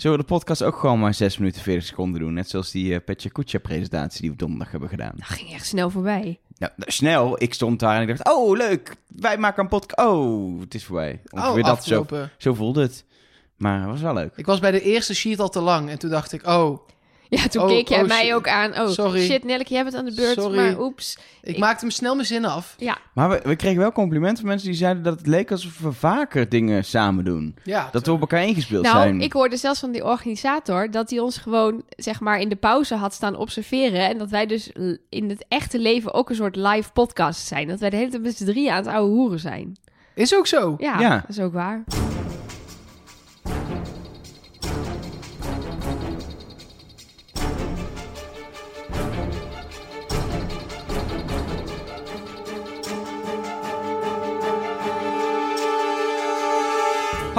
Zullen we de podcast ook gewoon maar 6 minuten 40 seconden doen? Net zoals die uh, Petje Kucha presentatie die we donderdag hebben gedaan. Dat ging echt snel voorbij. Nou, snel. Ik stond daar en ik dacht, oh leuk, wij maken een podcast. Oh, het is voorbij. Ongeveer oh, dat zo, zo voelde het. Maar het was wel leuk. Ik was bij de eerste sheet al te lang en toen dacht ik, oh, ja, toen oh, keek jij oh, mij ook aan. Oh, sorry. shit, Nelleke, jij bent aan de beurt. Sorry. Maar oeps. Ik, maakte hem snel mijn zin af. Ja. Maar we, we, kregen wel complimenten van mensen die zeiden dat het leek alsof we vaker dingen samen doen. Ja. Dat we op elkaar ingespeeld nou, zijn. Nou, ik hoorde zelfs van die organisator dat hij ons gewoon, zeg maar, in de pauze had staan observeren. En dat wij dus in het echte leven ook een soort live podcast zijn. Dat wij de hele tijd met z'n drieën aan het oude hoeren zijn. Is ook zo. Ja, ja. dat is ook waar.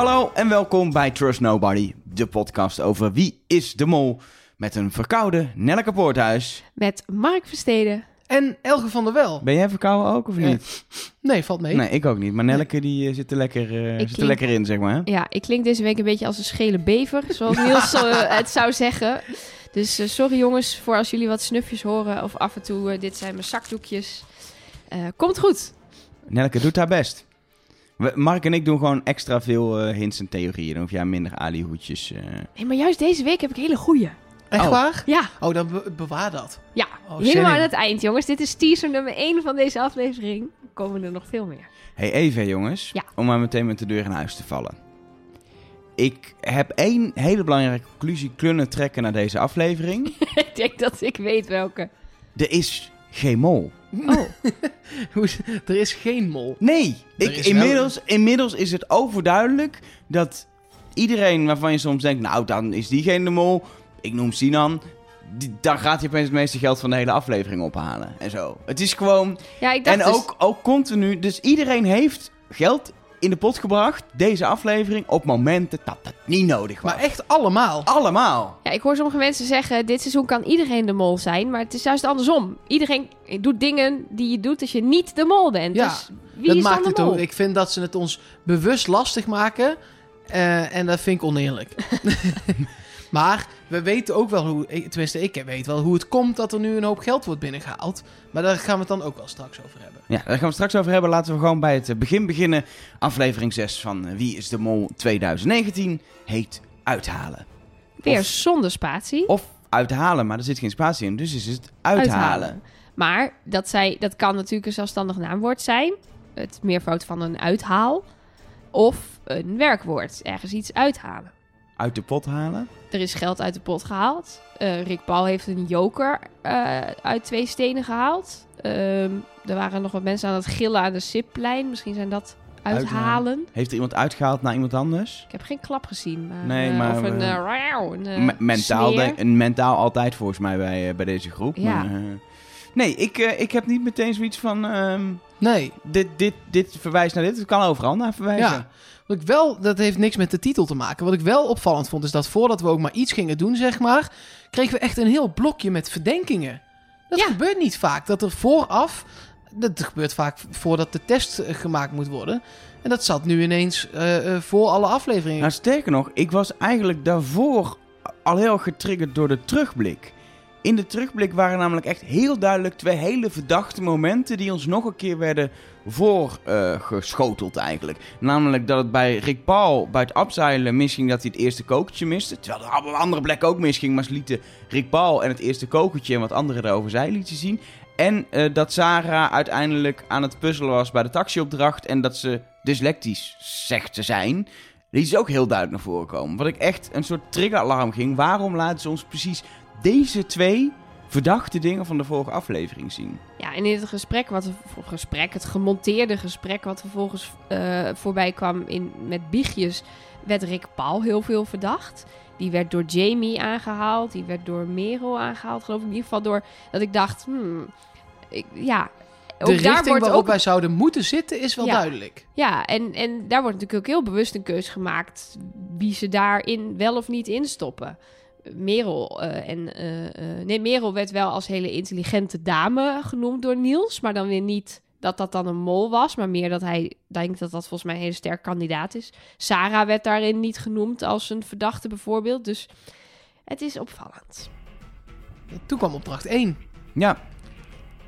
Hallo en welkom bij Trust Nobody, de podcast over wie is de mol. Met een verkoude Nelleke Poorthuis. Met Mark Versteden. En Elge van der Wel. Ben jij verkouden ook of niet? Nee, valt mee. Nee, ik ook niet. Maar Nelleke die uh, zit, er lekker, uh, zit er lekker in, zeg maar. Ja, ik klink deze week een beetje als een schele bever, zoals Niels uh, het zou zeggen. Dus sorry jongens voor als jullie wat snufjes horen of af en toe, dit zijn mijn zakdoekjes. komt goed. Nelleke doet haar best. Mark en ik doen gewoon extra veel uh, hints en theorieën. Dan hoef jij minder alihoedjes. Uh... Nee, maar juist deze week heb ik hele goeie. Echt oh. waar? Ja. Oh, dan bewaar dat. Ja, oh, helemaal aan het eind, jongens. Dit is teaser nummer 1 van deze aflevering. Er komen er nog veel meer. Hey, even jongens. Ja. Om maar meteen met de deur in huis te vallen. Ik heb één hele belangrijke conclusie kunnen trekken naar deze aflevering. ik denk dat ik weet welke. Er is geen mol. Oh. er is geen mol. Nee, ik, inmiddels, inmiddels is het overduidelijk dat iedereen waarvan je soms denkt, nou dan is diegene de mol, ik noem Sinan, die, dan gaat hij opeens het meeste geld van de hele aflevering ophalen en zo. Het is gewoon... Ja, ik dacht en dus- ook, ook continu, dus iedereen heeft geld in de pot gebracht, deze aflevering, op momenten dat het niet nodig was. Maar echt allemaal? Allemaal. Ja, ik hoor sommige mensen zeggen, dit seizoen kan iedereen de mol zijn, maar het is juist andersom. Iedereen doet dingen die je doet als je niet de mol bent. Ja, dus wie dat is maakt het ook. Ik vind dat ze het ons bewust lastig maken uh, en dat vind ik oneerlijk. Maar we weten ook wel hoe, tenminste ik weet wel hoe het komt dat er nu een hoop geld wordt binnengehaald. Maar daar gaan we het dan ook wel straks over hebben. Ja, daar gaan we straks over hebben. Laten we gewoon bij het begin beginnen. Aflevering 6 van eh, Wie is de Mol 2019 heet Uithalen. Weer zonder spatie. Of uithalen, maar er zit geen spatie in, dus is het uithalen. Maar dat, zij, dat kan natuurlijk een zelfstandig naamwoord zijn. Het meervoud van een uithaal. Of een werkwoord, ergens iets uithalen uit de pot halen? Er is geld uit de pot gehaald. Uh, Rick Paul heeft een joker uh, uit twee stenen gehaald. Uh, er waren nog wat mensen aan het gillen aan de Siplijn. Misschien zijn dat uithalen. Heeft er iemand uitgehaald naar iemand anders? Ik heb geen klap gezien. Maar, nee, maar... of een... een mentaal, denk, een mentaal altijd volgens mij bij, bij deze groep. Ja. Maar, nee, ik, ik heb niet meteen zoiets van... Ehm, nee. Dit, dit, dit verwijst naar dit. Het kan overal naar verwijzen. Ja. Wat ik wel, dat heeft niks met de titel te maken. Wat ik wel opvallend vond, is dat voordat we ook maar iets gingen doen, zeg maar, kregen we echt een heel blokje met verdenkingen. Dat gebeurt niet vaak. Dat er vooraf, dat gebeurt vaak voordat de test eh, gemaakt moet worden. En dat zat nu ineens uh, voor alle afleveringen. Nou, sterker nog, ik was eigenlijk daarvoor al heel getriggerd door de terugblik. In de terugblik waren namelijk echt heel duidelijk twee hele verdachte momenten die ons nog een keer werden voorgeschoteld uh, eigenlijk. Namelijk dat het bij Rick Paul bij het abzeilen misging dat hij het eerste kokertje miste. Terwijl er op andere plek ook misging, maar ze lieten Rick Paul en het eerste kokertje en wat anderen erover zij lieten zien. En uh, dat Sarah uiteindelijk aan het puzzelen was bij de taxiopdracht en dat ze dyslectisch zegt te zijn. Die is ook heel duidelijk naar voren komen. Wat ik echt een soort triggeralarm ging. Waarom laten ze ons precies deze twee verdachte dingen van de vorige aflevering zien. Ja, en in het gesprek, wat we, gesprek, het gemonteerde gesprek wat vervolgens uh, voorbij kwam in, met Biegjes, werd Rick Paul heel veel verdacht. Die werd door Jamie aangehaald, die werd door Merel aangehaald, geloof ik. In ieder geval door dat ik dacht, hmm, ik, ja, de richting waarop ook... wij zouden moeten zitten is wel duidelijk. Ja, en, en daar wordt natuurlijk ook heel bewust een keus gemaakt wie ze daarin wel of niet instoppen. Merel uh, en uh, nee, Merel werd wel als hele intelligente dame genoemd door Niels, maar dan weer niet dat dat dan een mol was, maar meer dat hij denkt dat dat volgens mij een hele sterk kandidaat is. Sarah werd daarin niet genoemd als een verdachte bijvoorbeeld. Dus het is opvallend. Toen kwam opdracht 1. Ja,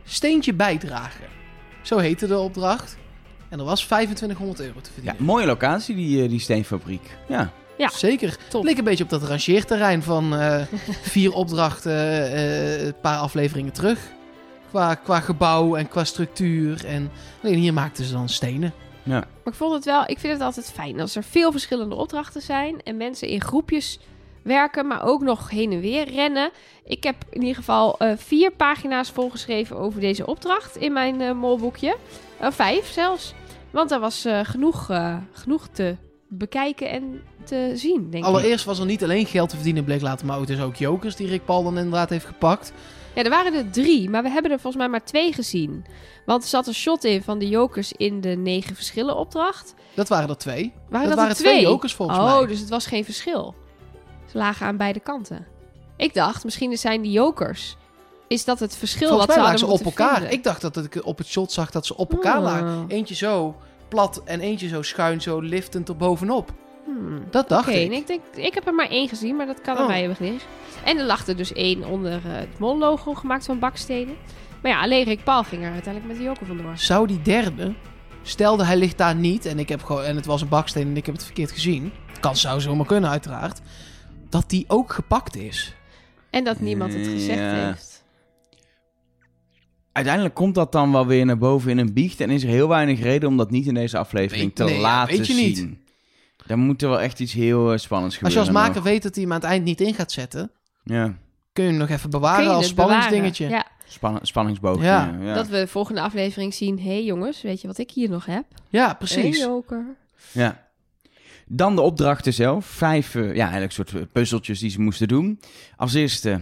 Steentje bijdragen. Zo heette de opdracht. En er was 2500 euro te ja verdienen. mooie locatie, die, eh, die steenfabriek. Ja. Ja. Zeker. Top. Leek een beetje op dat rangeerterrein van eh, vier opdrachten, eh, een paar afleveringen terug. Qua, qua gebouw en qua structuur. En alleen hier maakten ze dan stenen. ja. Maar ik vond het wel, ik vind het altijd fijn als er veel verschillende opdrachten zijn en mensen in groepjes werken, maar ook nog heen en weer rennen. Ik heb in ieder geval eh, vier pagina's volgeschreven over deze opdracht in mijn eh, molboekje. Eh, vijf zelfs. Want er was eh, genoeg, eh, genoeg te bekijken en te zien, denk ik. Allereerst was er niet alleen geld te verdienen, bleek later, maar ook dus ook jokers die Rick Paul dan inderdaad heeft gepakt. Ja, er waren er drie, maar we hebben er volgens mij maar twee gezien. Want er zat een shot in van de jokers in de negen verschillen opdracht. Dat waren er twee. Waren dat dat, waren er twee? twee jokers volgens oh, mij. dus het was geen verschil. Ze lagen aan beide kanten. Ik dacht, misschien zijn die jokers. Is dat het verschil Volgens wat ze lagen hadden ze op elkaar. vinden? Ik dacht dat ik op het shot zag dat ze op elkaar Oh. lagen. Eentje zo plat en eentje zo schuin, zo liftend er bovenop. Hmm. Dat dacht ik. en ik, denk, ik heb er maar één gezien, maar dat kan Oh. aan mij hebben gelegen. En er lag er dus één onder eh, het mol-logo gemaakt van bakstenen. Maar ja, alleen Rick Paul ging er uiteindelijk met de joker vandoor. Zou die derde, stelde hij ligt daar niet en, ik heb gewoon, en het was een baksteen en ik heb het verkeerd gezien. Kan zou zomaar kunnen uiteraard. Dat die ook gepakt is. En dat niemand het gezegd Ja. heeft. Uiteindelijk komt dat dan wel weer naar boven in een biecht. En is er heel weinig reden om dat niet in deze aflevering Weet- te nee, ja, laten weet je niet. Dan moet er wel echt iets heel eh, spannends Als je gebeuren. als maker nog. weet dat hij hem aan het eind niet in gaat zetten, Ja, kun je hem nog even bewaren als bewaren? spanningsdingetje. Ja, spann spanningsboog. Ja. Dat we de volgende aflevering zien. Hé hey jongens, weet je wat ik hier nog heb? Ja, precies. Een joker. Ja. Dan de opdrachten zelf. Vijf, eh, ja, eigenlijk soort eh, puzzeltjes die ze moesten doen. Als eerste,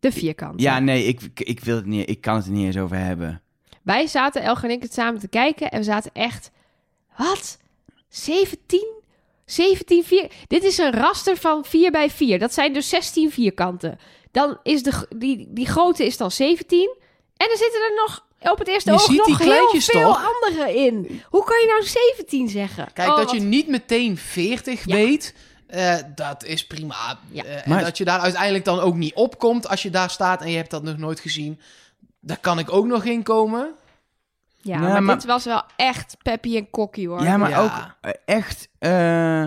De vierkant. ja, nee, ik, ik wil het niet, ik kan het er niet eens over hebben. Wij zaten, Elger en ik, het samen te kijken. En we zaten echt... Wat? 17? 17 vier... Dit is een raster van 4 bij 4. Dat zijn dus 16 vierkanten. Dan is de, die, die grote is dan 17. En er zitten er nog op het eerste Je oog ziet nog die heel veel toch? andere in. Hoe kan je nou 17 zeggen? Kijk, Oh, dat je wat- niet meteen 40 Ja. weet, eh, dat is prima. Ja. Eh, en Maar- dat je daar uiteindelijk dan ook niet opkomt als je daar staat en je hebt dat nog nooit gezien. Daar kan ik ook nog in komen. Ja, maar, maar- dit was wel echt Peppy en Kokkie, hoor. Ja, maar Ja. ook eh, echt eh,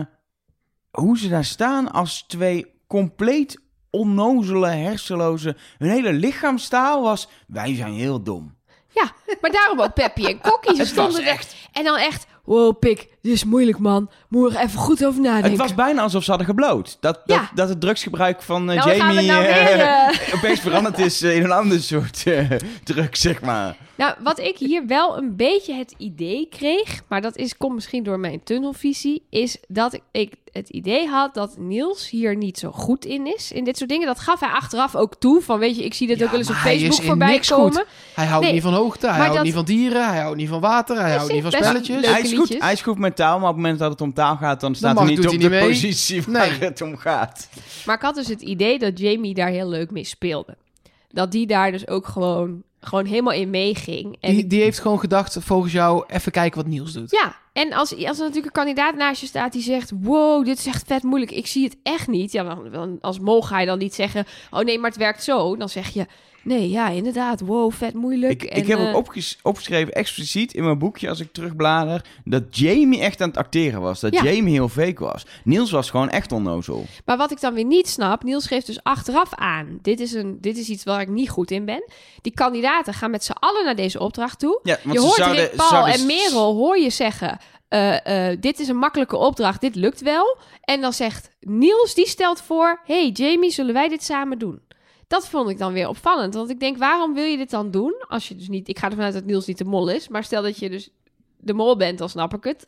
hoe ze daar staan als twee compleet onnozele, hersenloze. Hun hele lichaamstaal was, wij zijn heel dom. Ja, maar daarom ook Peppy en Kokkie. Ze stonden er. En dan echt, wow, pik, dit is moeilijk, man. Moet er even goed over nadenken. Het was bijna alsof ze hadden gebloot. Dat, dat, Ja. dat het drugsgebruik van eh, Nou, Jamie nou eh, weer, eh, opeens veranderd is in een ander soort eh drugs, zeg maar. Nou, wat ik hier wel een beetje het idee kreeg, maar dat is, komt misschien door mijn tunnelvisie, is dat ik, het idee had dat Niels hier niet zo goed in is. In dit soort dingen. Dat gaf hij achteraf ook toe. Van weet je, ik zie dit Ja, ook wel eens op Facebook voorbij komen. goed. Hij houdt Nee, niet van hoogte, hij houdt dat- niet van dieren, hij houdt niet van water, hij Hij houdt niet van spelletjes. Hij is, goed, hij is goed met taal, maar op het moment dat het om taal gaat, dan staat hij niet op hij de niet positie waar Nee. het om gaat. Maar ik had dus het idee dat Jamie daar heel leuk mee speelde. Dat die daar dus ook gewoon, gewoon helemaal in meeging. En Die, die heeft gewoon gedacht, volgens jou, even kijken wat Niels doet. Ja, en als, als er natuurlijk een kandidaat naast je staat die zegt... wow, dit is echt vet moeilijk, ik zie het echt niet. Ja, dan, dan- als mol ga je dan niet zeggen... oh nee, maar het werkt zo. Dan zeg je... nee, ja, inderdaad, wow, vet moeilijk. Ik, En, ik heb ook opges- opgeschreven, expliciet in mijn boekje als ik terugblader, dat Jamie echt aan het acteren was. Dat Ja. Jamie heel fake was. Niels was gewoon echt onnozel. Maar wat ik dan weer niet snap... Niels geeft dus achteraf aan... dit is, een, dit is iets waar ik niet goed in ben. Die kandidaten gaan met z'n allen naar deze opdracht toe. Ja, je ze hoort zouden, Rick Paul zouden- en Merel hoor je zeggen... eh, eh, dit is een makkelijke opdracht, dit lukt wel. En dan zegt Niels, die stelt voor... hey Jamie, zullen wij dit samen doen? Dat vond ik dan weer opvallend. Want ik denk, waarom wil je dit dan doen? Als je dus niet... Ik ga ervan uit dat Niels niet de mol is. Maar stel dat je dus de mol bent, dan snap ik het.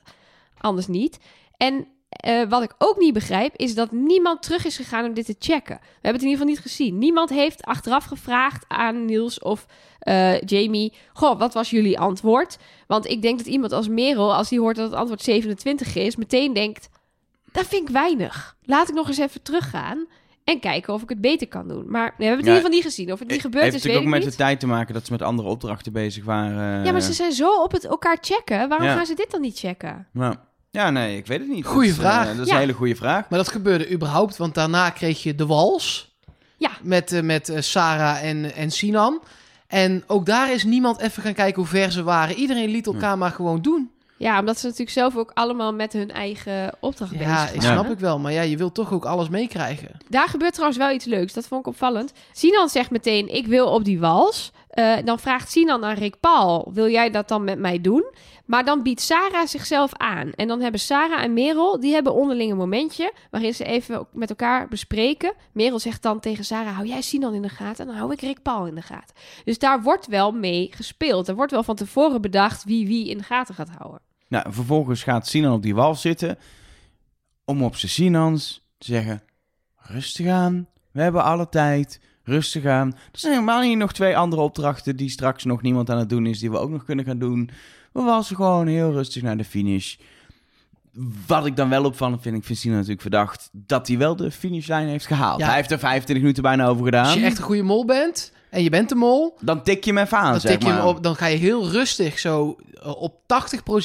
Anders niet. En eh, wat ik ook niet begrijp, is dat niemand terug is gegaan om dit te checken. We hebben het in ieder geval niet gezien. Niemand heeft achteraf gevraagd aan Niels of eh, Jamie... Goh, wat was jullie antwoord? Want ik denk dat iemand als Merel, als die hoort dat het antwoord 27 is... meteen denkt, dat vind ik weinig. Laat ik nog eens even teruggaan. En kijken of ik het beter kan doen. Maar nee, we hebben het Ja, in ieder geval niet gezien. Of het niet gebeurd Heeft is, weet natuurlijk ik ook met niet. de tijd te maken dat ze met andere opdrachten bezig waren. Ja, maar ze zijn zo op het elkaar checken. Waarom Ja. gaan ze dit dan niet checken? Ja. ja, nee, ik weet het niet. Goeie dat eh, vraag. dat is Ja. een hele goede vraag. Maar dat gebeurde überhaupt, want daarna kreeg je de wals. Ja. Met, eh, met eh, Sarah en, en Sinan. En ook daar is niemand even gaan kijken hoe ver ze waren. Iedereen liet elkaar maar gewoon doen. Ja, omdat ze natuurlijk zelf ook allemaal met hun eigen opdracht bezig Ja, waren. ik snap ik wel. Maar ja, je wilt toch ook alles meekrijgen. Daar gebeurt trouwens wel iets leuks. Dat vond ik opvallend. Sinan zegt meteen, ik wil op die wals. Eh, dan vraagt Sinan aan Rick Paul, wil jij dat dan met mij doen? Maar dan biedt Sarah zichzelf aan. En dan hebben Sarah en Merel, die hebben onderling een momentje... waarin ze even met elkaar bespreken. Merel zegt dan tegen Sarah, hou jij Sinan in de gaten... en dan hou ik Rick Paul in de gaten. Dus daar wordt wel mee gespeeld. Er wordt wel van tevoren bedacht wie wie in de gaten gaat houden. Nou, vervolgens gaat Sinan op die wal zitten om op zijn Sinans te zeggen: rustig aan, we hebben alle tijd, rustig aan. Er zijn helemaal niet nog twee andere opdrachten die straks nog niemand aan het doen is, die we ook nog kunnen gaan doen. We walsen gewoon heel rustig naar de finish. Wat ik dan wel opvallend vind, ik vind Sinan natuurlijk verdacht dat hij wel de finishlijn heeft gehaald. Ja. Hij heeft er 25 minuten bijna over gedaan. Als je echt een goede mol bent en je bent de mol... Dan tik je hem even aan, Dan, zeg tik je hem maar. op, dan ga je heel rustig zo eh, op 80%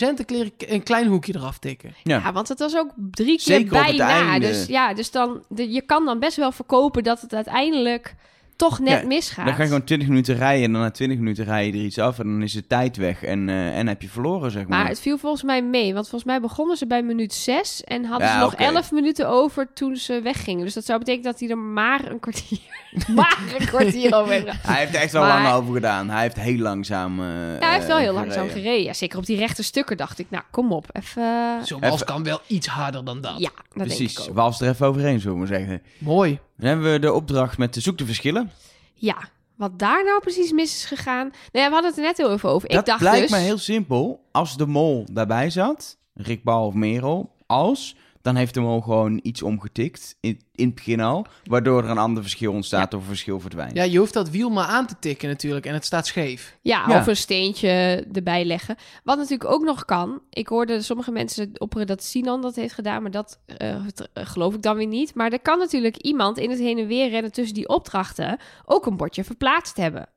een, kleer- een klein hoekje eraf tikken. Ja. Ja, want het was ook drie keer Zeker op het bijna. einde. Dus ja, dus dan, de, je kan dan best wel verkopen dat het uiteindelijk toch net Ja, misgaat. Dan ga je gewoon 20 minuten rijden en dan na 20 minuten rij je er iets af en dan is de tijd weg en, eh, en heb je verloren, zeg maar. Maar het viel volgens mij mee, want volgens mij begonnen ze bij minuut 6 en hadden Ja, ze nog oké. 11 minuten over toen ze weggingen. Dus dat zou betekenen dat hij er maar een kwartier, maar een kwartier over heeft. Hij heeft er echt wel Maar- lang over gedaan. Hij heeft heel langzaam eh Ja, hij heeft wel heel eh, langzaam gereden. Ja, zeker op die rechte stukken dacht ik, nou kom op, even... Zo'n wals Even- kan wel iets harder dan dat. Ja, dat denk Precies, ik ook. wals er even overheen, zullen we maar zeggen. Mooi. Dan hebben we de opdracht met de zoek de verschillen. Ja, wat daar nou precies mis is gegaan. Nou ja, we hadden het er net heel even over. dat ik dacht blijkt dus... me heel simpel. Als de mol daarbij zat, Rick Bal of Merel, als, dan heeft de mol gewoon iets omgetikt, in, in het begin al, waardoor er een ander verschil ontstaat of een verschil verdwijnt. Ja, je hoeft dat wiel maar aan te tikken natuurlijk en het staat scheef. Ja, Ja. of een steentje erbij leggen. Wat natuurlijk ook nog kan. Ik hoorde sommige mensen opperen dat Sinan dat heeft gedaan, maar dat eh, het- eh, geloof ik dan weer niet. Maar er kan natuurlijk iemand in het heen en weer rennen tussen die opdrachten ook een bordje verplaatst hebben.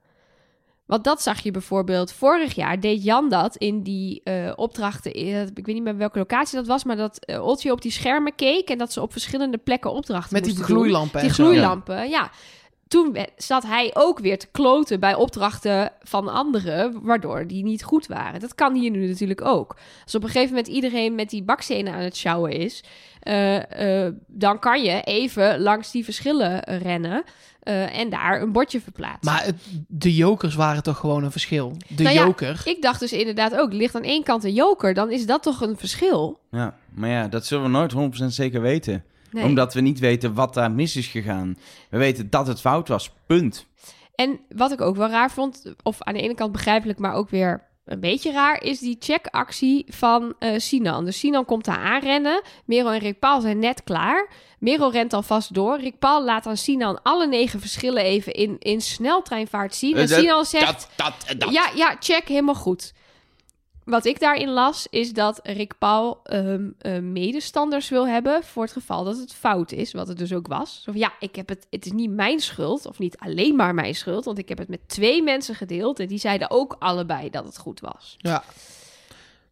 Want dat zag je bijvoorbeeld vorig jaar. Deed Jan dat in die eh, opdrachten. eh, ik weet niet meer welke locatie dat was. Maar dat eh Otje op die schermen keek. En dat ze op verschillende plekken opdrachten Met die moesten doen. gloeilampen Die gloeilampen, ja. Toen zat hij ook weer te kloten bij opdrachten van anderen, waardoor die niet goed waren. Dat kan hier nu natuurlijk ook. Als op een gegeven moment iedereen met die bakstenen aan het sjouwen is, eh, eh, dan kan je even langs die verschillen rennen eh, en daar een bordje verplaatsen. Maar het, de jokers waren toch gewoon een verschil. De Nou ja, joker. Ik dacht dus inderdaad ook, ligt aan één kant een joker, dan is dat toch een verschil? Ja, maar ja, dat zullen we nooit 100% zeker weten. Nee. Omdat we niet weten wat daar mis is gegaan. We weten dat het fout was, punt. En wat ik ook wel raar vond, of aan de ene kant begrijpelijk, maar ook weer een beetje raar, is die checkactie van eh, Sinan. Dus Sinan komt daar aanrennen. Merel en Rick Paul zijn net klaar. Merel rent alvast door. Rick Paul laat aan Sinan alle negen verschillen even in, in sneltreinvaart zien. En Eh, Sinan zegt, Dat, dat, dat. ja, ja, check, helemaal goed. Wat ik daarin las, is dat Rick Paul ehm, eh, medestanders wil hebben voor het geval dat het fout is, wat het dus ook was. Zo van, ja, ik heb het, het is niet mijn schuld, of niet alleen maar mijn schuld, want ik heb het met twee mensen gedeeld en die zeiden ook allebei dat het goed was. Ja.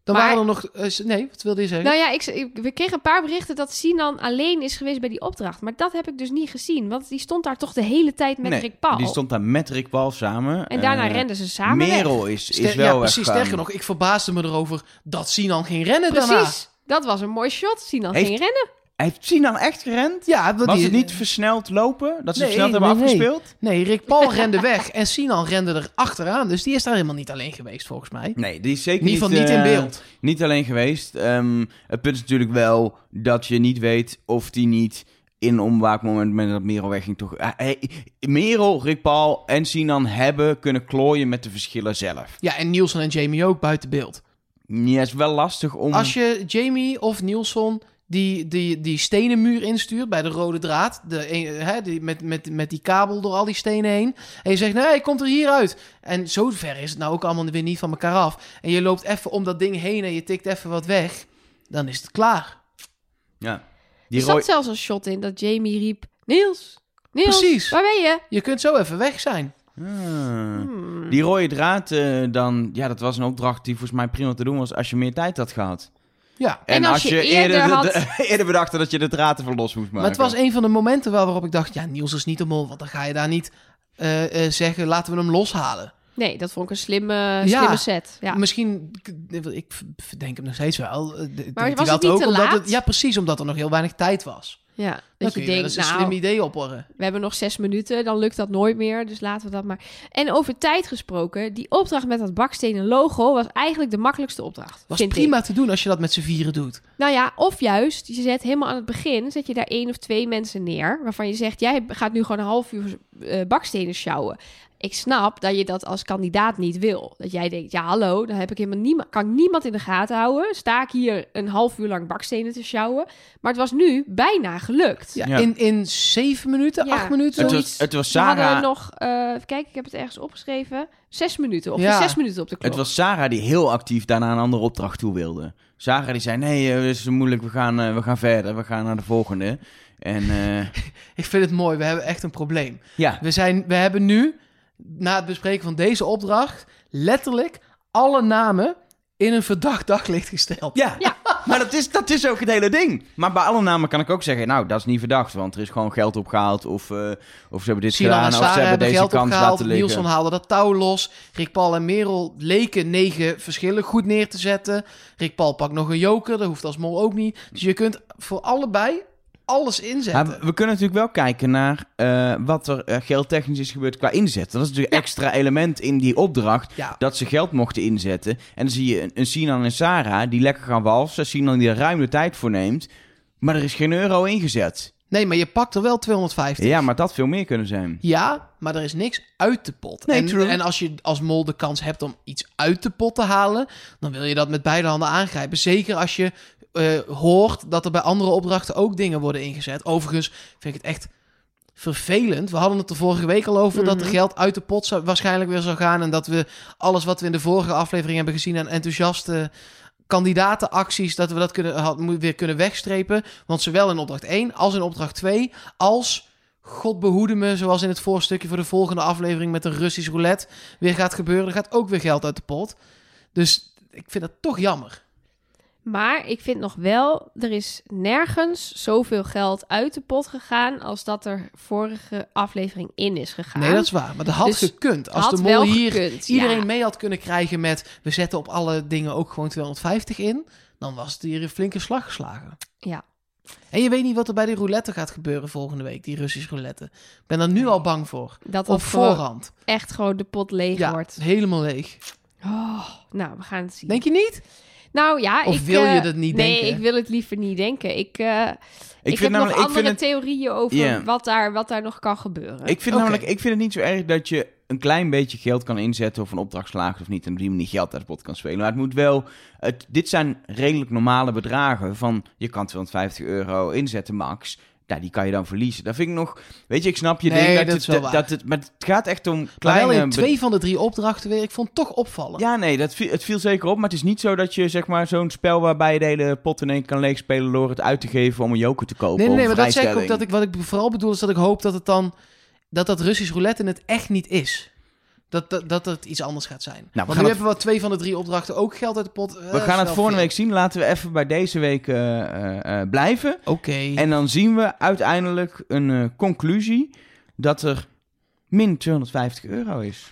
Dan Maar- waren er nog... eh, nee, wat wilde je zeggen? Nou ja, ik, ik- we kregen een paar berichten dat Sinan alleen is geweest bij die opdracht, maar dat heb ik dus niet gezien, want die stond daar toch de hele tijd met Nee, Rick Paul. Die stond daar met Rick Paul samen. En daarna Eh, renden ze samen weg. Merel is, is Ster- wel ja, precies. Sterker nog, ik verbaasde me erover dat Sinan ging rennen daarna. Precies, dat was een mooi shot. Sinan Heeft- ging rennen. Heeft Sinan echt gerend? Ja, dat Was die- het niet versneld lopen? Dat ze Nee, versneld hebben nee, nee. afgespeeld? Nee, Rick Paul rende weg en Sinan rende er achteraan. Dus die is daar helemaal niet alleen geweest, volgens mij. Nee, die is zeker In ieder geval niet in eh, beeld. Niet alleen geweest. Ehm, het punt is natuurlijk wel dat je niet weet of die niet in een onwaakmoment met dat Merel wegging toch... Eh, eh, Merel, Rick Paul en Sinan hebben kunnen klooien met de verschillen zelf. Ja, en Nielsen en Jamie ook buiten beeld. Ja, het is wel lastig om... Als je Jamie of Nielsen die, die, die stenen muur instuurt bij de rode draad, de, hè, die, met, met, met die kabel door al die stenen heen, en je zegt, nee, hij komt er hier uit. En zo ver is het nou ook allemaal weer niet van elkaar af. En je loopt even om dat ding heen en je tikt even wat weg, dan is het klaar. Ja. Er Die zat rooi... zelfs een shot in dat Jamie riep... Niels, Niels, Precies. waar ben je? Je kunt zo even weg zijn. Ah. Hmm. Die rode draad eh, dan, ja, dat was een opdracht die volgens mij prima te doen was als je meer tijd had gehad. Ja. En als je eerder de- had- de- eerder bedacht dat je de draad ervan los moest maken. Maar het was een van de momenten wel waarop ik dacht... Ja, Niels is niet de mol, want dan ga je daar niet eh, eh, zeggen... laten we hem loshalen. Nee, dat vond ik een slimme, Ja. slimme set. Ja. Misschien, ik verdenk hem nog steeds wel. eh, Maar was het niet te omdat laat? Het, ja, precies, omdat er nog heel weinig tijd was. Ja. Dan Dat je denkt, eens een nou, slim idee opporren. we hebben nog zes minuten, dan lukt dat nooit meer. Dus laten we dat maar. En over tijd gesproken, die opdracht met dat bakstenen logo was eigenlijk de makkelijkste opdracht. Was prima Ik. te doen als je dat met z'n vieren doet. Nou ja, of juist, je zet helemaal aan het begin, zet je daar één of twee mensen neer, waarvan je zegt, jij gaat nu gewoon een half uur eh, bakstenen sjouwen. Ik snap dat je dat als kandidaat niet wil. Dat jij denkt, ja hallo, dan heb ik helemaal niemand, kan ik niemand in de gaten houden. Sta ik hier een half uur lang bakstenen te sjouwen. Maar het was nu bijna gelukt. Ja, Ja. In, in zeven minuten, Ja. acht minuten. het, was, het was hadden Sarah, nog, eh even kijken, ik heb het ergens opgeschreven. Zes minuten, of Ja. zes minuten op de klok. het was Sarah die heel actief daarna een andere opdracht toe wilde. Sarah die zei, nee, eh, het is moeilijk, we gaan, eh, we gaan verder, we gaan naar de volgende. En eh, Ik vind het mooi, we hebben echt een probleem. ja, We, zijn, we hebben nu, na het bespreken van deze opdracht, letterlijk alle namen in een verdacht daglicht gesteld. Ja, Ja. maar dat is, dat is ook het hele ding. Maar bij alle namen kan ik ook zeggen, nou, dat is niet verdacht, want er is gewoon geld opgehaald of, eh, of ze hebben dit gedaan of Sarah ze hebben hebben deze geld kans opgehaald. laten liggen. Nielsen haalde dat touw los. Rick Paul en Merel leken negen verschillen goed neer te zetten. Rick Paul pakt nog een joker, dat hoeft als mol ook niet. Dus je kunt voor allebei alles inzetten. We kunnen natuurlijk wel kijken naar eh, wat er eh, geldtechnisch is gebeurd qua inzet. Dat is natuurlijk extra element in die opdracht. Ja. Dat ze geld mochten inzetten. En dan zie je een, Sinan en Sarah die lekker gaan walsen. Sinan die er ruim de tijd voor neemt. Maar er is geen euro ingezet. Nee, maar je pakt er wel 250. Ja, maar had veel meer kunnen zijn. Ja, maar er is niks uit de pot. Nee, en, true. en als je als mol de kans hebt om iets uit de pot te halen, dan wil je dat met beide handen aangrijpen. Zeker als je eh, hoort dat er bij andere opdrachten ook dingen worden ingezet. Overigens vind ik het echt vervelend. We hadden het er vorige week al over dat er Mhm. geld uit de pot zou, waarschijnlijk weer zou gaan. En dat we alles wat we in de vorige aflevering hebben gezien aan enthousiaste kandidatenacties, dat we dat kunnen, had, weer kunnen wegstrepen. Want zowel in opdracht 1 als in opdracht 2, als God behoede me, zoals in het voorstukje voor de volgende aflevering met de Russisch roulette weer gaat gebeuren. Er gaat ook weer geld uit de pot. Dus ik vind dat toch jammer. Maar ik vind nog wel, er is nergens zoveel geld uit de pot gegaan als dat er vorige aflevering in is gegaan. Nee, dat is waar. Maar dat had Dus gekund. Als Had de mol hier gekund, iedereen ja. mee had kunnen krijgen met... we zetten op alle dingen ook gewoon 250 in... dan was het hier een flinke slag geslagen. Ja. En je weet niet wat er bij die roulette gaat gebeuren volgende week. Die Russische roulette. Ik ben er nu al bang voor. Dat Op gewoon voorhand. echt gewoon de pot leeg Ja, wordt. helemaal leeg. Oh, nou, we gaan het zien. Denk je niet? Nou ja, Of ik, wil je eh, dat niet nee, denken? ik wil het liever niet denken. Ik, eh, ik, vind heb namelijk, nog ik vind andere het, theorieën over wat, daar, wat daar nog kan gebeuren. ik vind namelijk, ik vind het niet zo erg dat je een klein beetje geld kan inzetten of een opdracht slaagt of niet en op die manier geld uit de pot kan spelen. Maar het moet wel, het, dit zijn redelijk normale bedragen van je kan 250 euro inzetten max. Ja, die kan je dan verliezen. Dat vind ik nog, weet je, ik snap je Nee, ding dat, dat het, dat, waar. dat het, maar het gaat echt om Maar kleine... wel in twee van de drie opdrachten weer. Ik vond het toch opvallen. Ja, nee, dat viel, het viel zeker op. Maar het is niet zo dat je zeg maar zo'n spel waarbij je de hele pot in één keer kan leegspelen door het uit te geven om een joker te kopen. Nee, nee, nee, maar dat zeg ik ook. Dat ik, wat ik vooral bedoel is dat ik hoop dat het dan... dat dat Russisch roulette het echt niet is. Dat, dat, dat het iets anders gaat zijn. we Want gaan nu het- hebben we twee van de drie opdrachten ook geld uit de pot. Eh, We gaan het volgende week zien. Laten we even bij deze week eh, eh, blijven. Oké. En dan zien we uiteindelijk een eh, conclusie dat er min 250 euro is.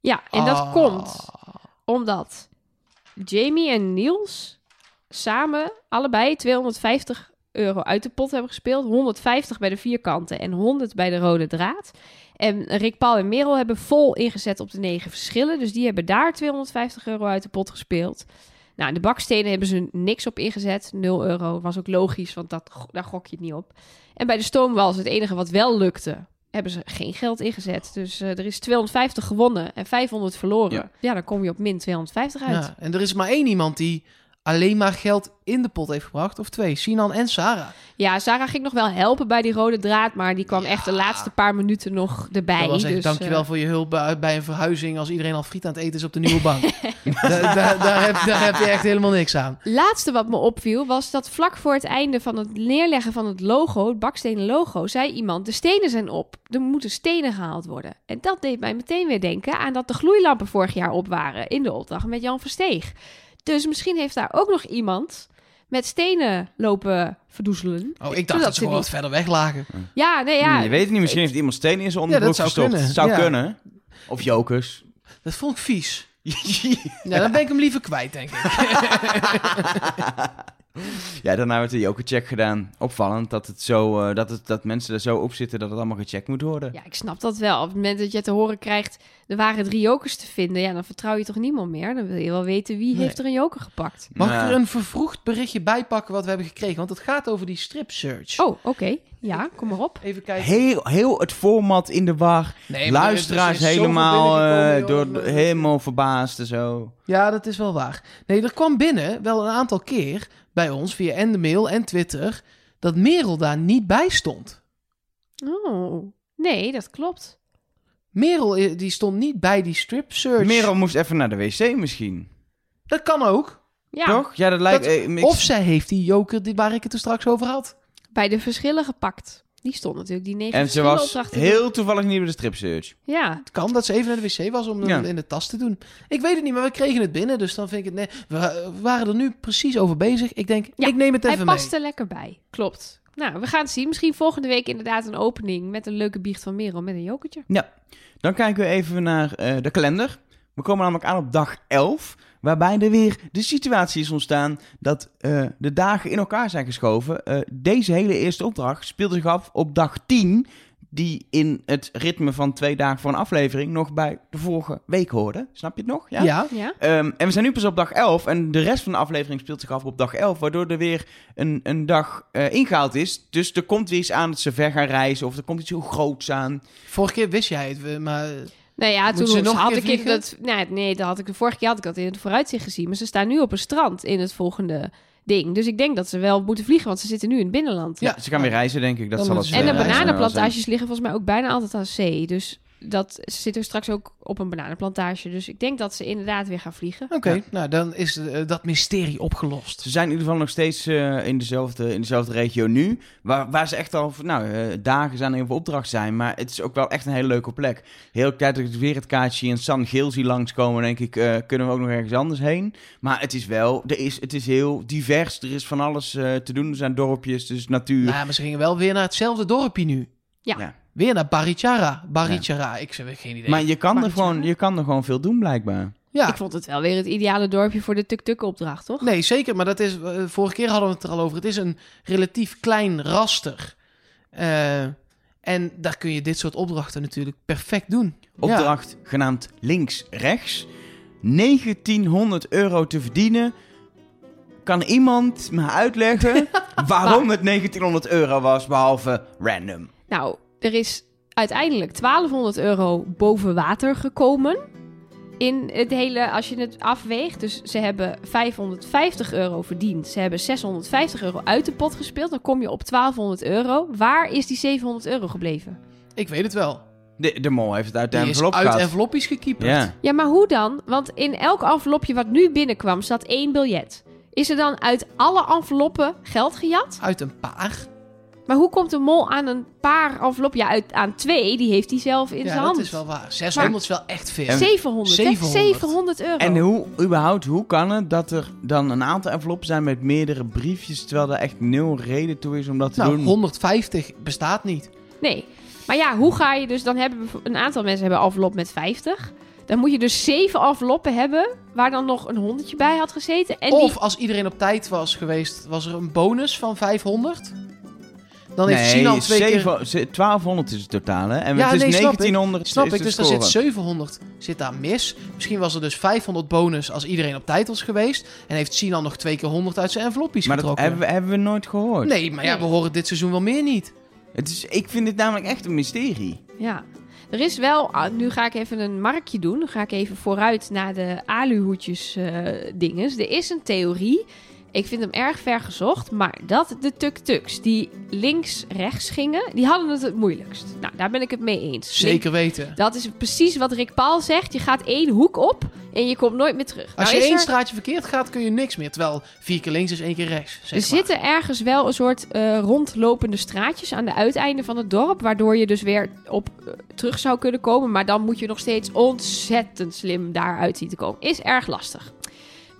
Ja, en dat Ah. komt omdat Jamie en Niels samen allebei 250 euro uit de pot hebben gespeeld. 150 bij de vierkanten en 100 bij de rode draad. En Rick Paul en Merel hebben vol ingezet op de negen verschillen. Dus die hebben daar 250 euro uit de pot gespeeld. Nou, de bakstenen hebben ze niks op ingezet. 0 euro. Was ook logisch, want dat, daar gok je het niet op. En bij de stoomwals, het enige wat wel lukte, hebben ze geen geld ingezet. Dus eh, er is 250 gewonnen en 500 verloren. Ja. Ja. dan kom je op min 250 uit. Ja, en er is maar één iemand die alleen maar geld in de pot heeft gebracht. Of twee, Sinan en Sarah. Ja, Sarah ging nog wel helpen bij die rode draad, maar die kwam Ja. echt de laatste paar minuten nog erbij. dat was echt, dus, dankjewel eh, voor je hulp bij, bij een verhuizing als iedereen al friet aan het eten is op de nieuwe bank. daar, heb, daar heb je echt helemaal niks aan. laatste wat me opviel was dat vlak voor het einde van het neerleggen van het logo, het bakstenen logo, zei iemand: de stenen zijn op. Er moeten stenen gehaald worden. En dat deed mij meteen weer denken aan dat de gloeilampen vorig jaar op waren in de opdracht met Jan Versteeg. Dus misschien heeft daar ook nog iemand met stenen lopen verdoezelen. Oh, ik dacht dat ze gewoon niet- wat verder weg lagen. Ja, nee, ja. Hmm, je weet het niet, misschien heeft iemand stenen in zijn Ja, dat onderbroek zou gestopt. kunnen, Zou ja. kunnen. Of jokers. Dat vond ik vies. Ja, dan ben ik hem liever kwijt, denk ik. ja, daarna werd de jokercheck gedaan. Opvallend dat, het zo, eh, dat, het, dat mensen er zo op zitten dat het allemaal gecheckt moet worden. Ja, ik snap dat wel. Op het moment dat je te horen krijgt, er waren drie jokers te vinden, ja, dan vertrouw je toch niemand meer. Dan wil je wel weten wie Nee. heeft er een joker gepakt. Mag ik er een vervroegd berichtje bij pakken wat we hebben gekregen? Want het gaat over die strip search. Oh, oké. Ja, kom maar op. Even kijken. Heel, heel het format in de war. Nee, er Luisteraars er helemaal, eh, door, helemaal verbaasd en zo. Ja, dat is wel waar. Nee, er kwam binnen wel een aantal keer bij ons via en de mail en Twitter dat Merel daar niet bij stond. Oh, nee, dat klopt. Merel eh, die stond niet bij die strip search. Merel moest even naar de wc misschien. Dat kan ook. Ja, Toch? Ja, dat lijkt... Dat- eh, ik- Of zij heeft die joker die, waar ik het er straks over had. bij de verschillen gepakt. Die stond natuurlijk, die negen en ze was heel toevallig niet bij de stripsearch. Ja, Het kan dat ze even naar de wc was om Ja. in de tas te doen. Ik weet het niet, maar we kregen het binnen. Dus dan vind ik het... Nee, we waren er nu precies over bezig. Ik denk, Ja, ik neem het hij even past mee. er lekker bij. Klopt. Nou, we gaan het zien. Misschien volgende week inderdaad een opening met een leuke biecht van Merel met een jokertje. Dan kijken we even naar eh, de kalender. We komen namelijk aan op dag 11, waarbij er weer de situatie is ontstaan dat eh, de dagen in elkaar zijn geschoven. Eh, deze hele eerste opdracht speelde zich af op dag 10, die in het ritme van twee dagen voor een aflevering nog bij de vorige week hoorde. Snap je het nog? Ja. Ja? Ehm, en we zijn nu pas op dag 11 en de rest van de aflevering speelt zich af op dag 11, waardoor er weer een, een dag eh, ingehaald is. Dus er komt weer iets aan dat ze ver gaan reizen of er komt iets heel groots aan. Vorige keer wist jij het, we- maar... Nou ja, toen ze nog had ik in dat. Nee, nee, dat had ik de vorige keer had ik dat in het vooruitzicht gezien. Maar ze staan nu op een strand in het volgende ding. Dus ik denk dat ze wel moeten vliegen, want ze zitten nu in het binnenland. Ja. Ze gaan weer reizen, denk ik. Dat Dan zal het ze En de bananenplantages liggen volgens mij ook bijna altijd aan zee. Dus dat ze zitten straks ook op een bananenplantage. Dus ik denk dat ze inderdaad weer gaan vliegen. Oké, Ja. nou dan is eh, dat mysterie opgelost. Ze zijn in ieder geval nog steeds eh, in, dezelfde, in dezelfde regio nu. Waar, waar ze echt al nou, eh, dagen zijn en voor opdracht zijn. Maar het is ook wel echt een hele leuke plek. Heel tijd dat ik weer het kaartje in San Geel zie langskomen. denk ik, eh, kunnen we ook nog ergens anders heen. Maar het is wel, er is, het is heel divers. Er is van alles eh, te doen. Er zijn dorpjes, dus natuur. Nou, ja, maar ze gingen wel weer naar hetzelfde dorpje nu. Ja. Ja. Weer naar Barichara. Barichara, ik heb geen idee. maar je kan, er gewoon, je kan er gewoon veel doen, blijkbaar. ja, Ik vond het wel weer het ideale dorpje voor de tuk-tuk-opdracht, toch? nee, zeker. Maar dat is, eh, vorige keer hadden we het er al over. Het is een relatief klein raster. Eh, en daar kun je dit soort opdrachten natuurlijk perfect doen. Ja. Opdracht genaamd links-rechts. 1900 euro te verdienen. Kan iemand me uitleggen waarom het 1900 euro was, behalve random? Nou, er is uiteindelijk 1200 euro boven water gekomen. In het hele, als je het afweegt. Dus ze hebben 550 euro verdiend. Ze hebben 650 euro uit de pot gespeeld. Dan kom je op 1200 euro. Waar is die 700 euro gebleven? Ik weet het wel. De, de mol heeft het uit de Die is envelop uit gehad. envelopjes gekieperd. Ja. Ja, maar hoe dan? Want in elk envelopje wat nu binnenkwam staat één biljet. Is er dan uit alle enveloppen geld gejat? Uit een paar. Maar hoe komt de mol aan een paar envelop? Ja, uit, aan twee, die heeft hij zelf in ja, zijn dat hand. is wel waar. 600 is wel echt veel. En- 700, hè? 700. 700 euro. En hoe, überhaupt, hoe kan het dat er dan een aantal enveloppen zijn met meerdere briefjes, terwijl er echt nul reden toe is om dat te nou, doen? 150 bestaat niet. Nee. Maar ja, hoe ga je dus... Dan hebben we een aantal mensen hebben een envelop met 50. Dan moet je dus zeven enveloppen hebben... waar dan nog een honderdje bij had gezeten. En of die... als iedereen op tijd was geweest, was er een bonus van 500. Dan heeft nee, Sinan twee keer... zeven- ze- 1200 is het totaal, hè? En Ja, het is nee, snap ik. 1900 Snap ik, dus dan score. zit 700 zit daar mis. Misschien was er dus 500 bonus als iedereen op tijd was geweest. En heeft Sinan nog twee keer 100 uit zijn envelopjes Maar dat getrokken. hebben we, hebben we nooit gehoord. Nee, maar ja, we horen dit seizoen wel meer niet. Het is, ik vind dit namelijk echt een mysterie. Ja. Er is wel, ah, nu ga ik even een markje doen. Dan ga ik even vooruit naar de aluhoedjes eh dinges. Er is een theorie, ik vind hem erg ver gezocht, maar dat de tuk-tuks die links-rechts gingen, die hadden het het moeilijkst. Nou, daar ben ik het mee eens. Zeker weten. Dat is precies wat Rick Paul zegt. Je gaat één hoek op en je komt nooit meer terug. Als Nou je één er- straatje verkeerd gaat, kun je niks meer. Terwijl vier keer links is één keer rechts. Zeg Er maar. zitten ergens wel een soort eh, rondlopende straatjes aan de uiteinden van het dorp, waardoor je dus weer op eh, terug zou kunnen komen. Maar dan moet je nog steeds ontzettend slim daaruit zien te komen. Is erg lastig.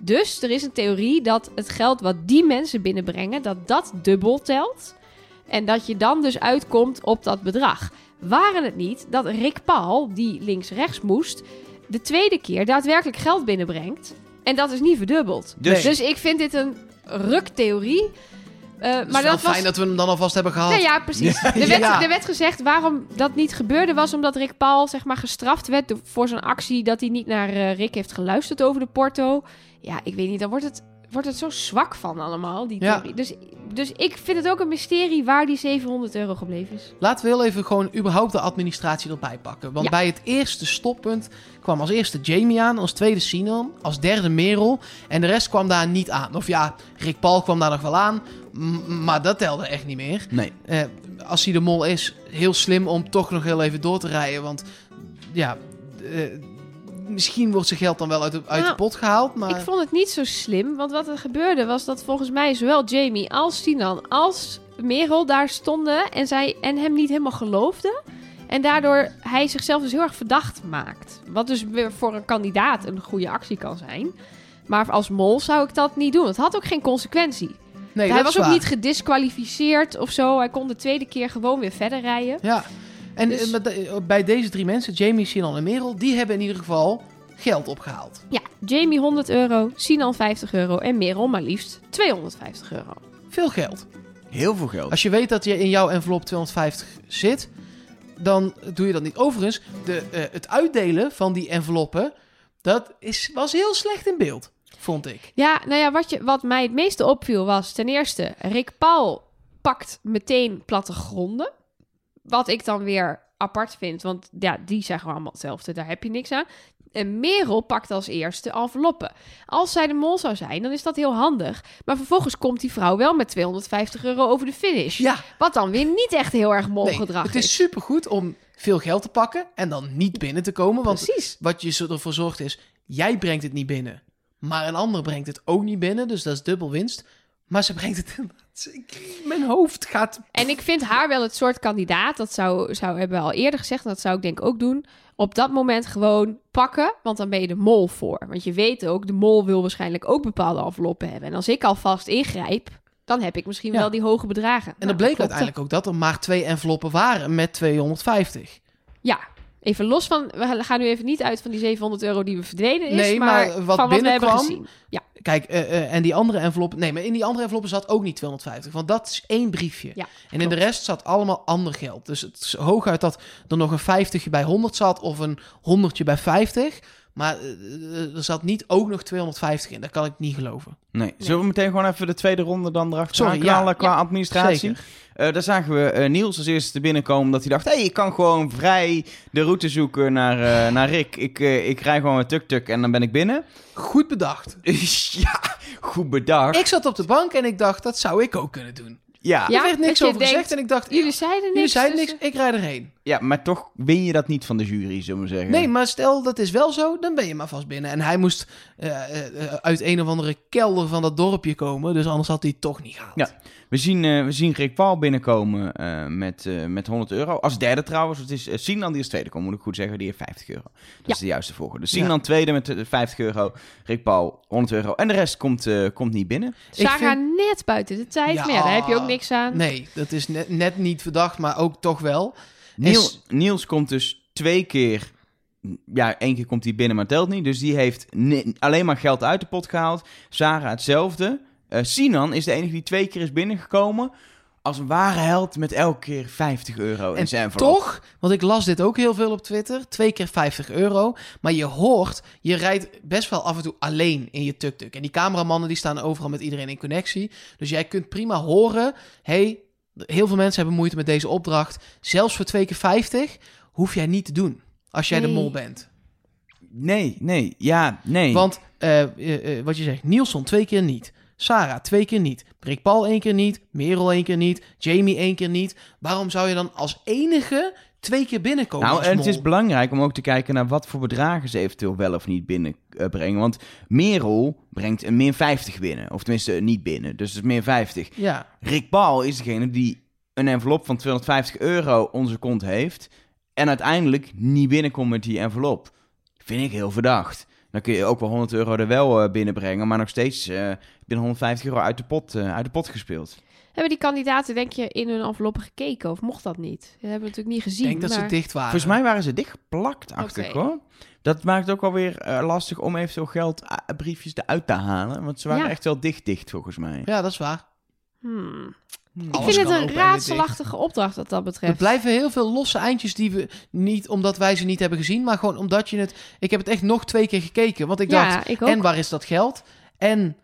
Dus er is een theorie dat het geld wat die mensen binnenbrengen, dat dat dubbel telt. En dat je dan dus uitkomt op dat bedrag. Waren het niet dat Rick Paul, die links-rechts moest, de tweede keer daadwerkelijk geld binnenbrengt. En dat is niet verdubbeld. Dus- Dus, ik vind dit een ruktheorie. Eh, Het is maar wel dat was. fijn dat we hem dan alvast hebben gehad. Nee, ja, precies. Er, werd, Ja. er werd gezegd waarom dat niet gebeurde was omdat Rick Paul zeg maar gestraft werd voor zijn actie dat hij niet naar eh, Rick heeft geluisterd over de porto. Ja, ik weet niet, dan wordt het, wordt het zo zwak van allemaal, die Ja. theorie. Dus, dus ik vind het ook een mysterie waar die 700 euro gebleven is. Laten we heel even gewoon überhaupt de administratie erbij pakken. Want Ja. bij het eerste stoppunt kwam als eerste Jamie aan, als tweede Sinan, als derde Merel. En de rest kwam daar niet aan. Of ja, Rick Paul kwam daar nog wel aan, maar dat telde echt niet meer. Nee. Eh, als hij de mol is, heel slim om toch nog heel even door te rijden. Want ja, eh, misschien wordt zijn geld dan wel uit de, uit de Nou, pot gehaald. Maar Ik vond het niet zo slim, want wat er gebeurde was dat volgens mij zowel Jamie als Sinan als Merel daar stonden en, zij, en hem niet helemaal geloofden. En daardoor hij zichzelf dus heel erg verdacht maakt. Wat dus weer voor een kandidaat een goede actie kan zijn. Maar als mol zou ik dat niet doen. Het had ook geen consequentie. nee, hij was ook waar. niet gedisqualificeerd of zo. Hij kon de tweede keer gewoon weer verder rijden. Ja, en Dus- eh, bij deze drie mensen, Jamie, Sinan en Merel, die hebben in ieder geval geld opgehaald. Ja, Jamie 100 euro, Sinan 50 euro en Merel maar liefst 250 euro. Veel geld. Heel veel geld. Als je weet dat je in jouw envelop 250 zit, dan doe je dat niet. Overigens, de, eh, het uitdelen van die enveloppen, dat is, was heel slecht in beeld, vond ik. Ja, nou ja, wat, je, wat mij het meeste opviel was ten eerste... Rick Paul pakt meteen plattegronden. Wat ik dan weer apart vind, want ja, die zijn gewoon allemaal hetzelfde. Daar heb je niks aan. En Merel pakt als eerste enveloppen. Als zij de mol zou zijn, dan is dat heel handig. Maar vervolgens komt die vrouw wel met 250 euro over de finish. Ja, Wat dan weer niet echt heel erg nee, molgedrag het is supergoed om veel geld te pakken en dan niet binnen te komen. Want Precies. wat je ervoor zorgt is, jij brengt het niet binnen. Maar een ander brengt het ook niet binnen, dus dat is dubbel winst. Maar ze brengt het... Ik- Mijn hoofd gaat... En ik vind haar wel het soort kandidaat, dat zou, zou hebben we al eerder gezegd, en dat zou ik denk ook doen, op dat moment gewoon pakken, want dan ben je de mol voor. Want je weet ook, de mol wil waarschijnlijk ook bepaalde enveloppen hebben. En als ik alvast ingrijp, dan heb ik misschien Ja. wel die hoge bedragen. En Nou, dan bleek uiteindelijk ook dat er maar twee enveloppen waren met 250. Ja, even los van, we gaan nu even niet uit van die 700 euro die we verdwenen is, Nee, maar, maar wat van wat we hebben binnenkwam-. Ja, Kijk, eh, eh, en die andere envelop... Nee, maar in die andere enveloppen zat ook niet 250. Want dat is één briefje. Ja, en in de rest zat allemaal ander geld. Dus het is hooguit dat er nog een 50 bij 100 zat... of een 100 bij 50. Maar eh, eh, er zat niet ook nog 250 in. Dat kan ik niet geloven. Nee. Zullen we meteen gewoon even de tweede ronde dan erachter Sorry, ja. qua Ja. administratie? Zeker. Eh, daar zagen we eh, Niels als eerste binnenkomen omdat hij dacht... hé, hey, ik kan gewoon vrij de route zoeken naar, eh, naar Rick. Ik, eh, ik rij gewoon met tuk-tuk en dan ben ik binnen. Goed bedacht. ja, goed bedacht. Ik zat op de bank en ik dacht, dat zou ik ook kunnen doen. Ja, Er Ja, werd niks over gezegd en ik dacht... jullie zeiden niks. Jullie zeiden dus- niks, ik rijd erheen. ja, maar toch win je dat niet van de jury, zullen we zeggen. Nee, maar stel dat is wel zo, dan ben je maar vast binnen. En hij moest eh, eh, eh, uit een of andere kelder van dat dorpje komen, dus anders had hij het toch niet gehaald. Ja. We zien, eh, we zien Rick Paul binnenkomen eh, met, eh, met 100 euro. Als derde trouwens. Het is uh, Sinan die is tweede komt, moet ik goed zeggen. Die heeft 50 euro. Dat Ja. is de juiste volgorde. Dus Sinan tweede met eh, 50 euro. Rick Paul 100 euro. En de rest komt, eh, komt niet binnen. Sarah vind- net buiten de tijd, Ja. maar ja, daar heb je ook niks aan. Nee, dat is net, net niet verdacht, maar ook toch wel. Niels, Niels komt dus twee keer... Ja, één keer komt hij binnen, maar telt niet. Dus die heeft alleen maar geld uit de pot gehaald. Sarah hetzelfde. Eh, Sinan is de enige die twee keer is binnengekomen. Als een ware held met elke keer 50 euro in En zijn envelop. Toch, want ik las dit ook heel veel op Twitter, twee keer 50 euro. Maar je hoort, je rijdt best wel af en toe alleen in je tuk-tuk. En die cameramannen die staan overal met iedereen in connectie. Dus jij kunt prima horen, hey, heel veel mensen hebben moeite met deze opdracht. Zelfs voor twee keer 50. hoef jij niet te doen als jij de mol bent. Nee, nee, ja, nee. Want eh, eh, wat je zegt, Nielsen twee keer niet. Sarah twee keer niet. Rick Paul één keer niet. Merel één keer niet. Jamie één keer niet. Waarom zou je dan als enige twee keer binnenkomen Nou, en het is belangrijk om ook te kijken naar wat voor bedragen ze eventueel wel of niet binnenbrengen. Want Merel brengt een min 50 binnen. Of tenminste, eh, niet binnen. Dus het is min 50. Ja, Rick Paul is degene die een envelop van 250 euro onze kont heeft. En uiteindelijk niet binnenkomt met die envelop. Vind ik heel verdacht. Dan kun je ook wel 100 euro er wel eh, binnenbrengen. Maar nog steeds eh binnen 150 euro uit de pot, eh, uit de pot gespeeld. Hebben die kandidaten, denk je, in hun enveloppen gekeken? Of mocht dat niet? Dat hebben we natuurlijk niet gezien. ik denk dat maar... ze dicht waren. Volgens mij waren ze dichtgeplakt achter Oké. hoor. Dat maakt het ook wel weer eh, lastig om eventueel geldbriefjes eruit te halen. Want ze waren Ja. echt wel dicht dicht volgens mij. Ja, dat is waar. Hmm. Ik Alles vind het een raadselachtige opdracht wat dat Er betreft. blijven heel veel losse eindjes die we niet omdat wij ze niet hebben gezien, maar gewoon omdat je het. Ik heb het echt nog twee keer gekeken, want ik dacht. ja, ik ook. En waar is dat geld? En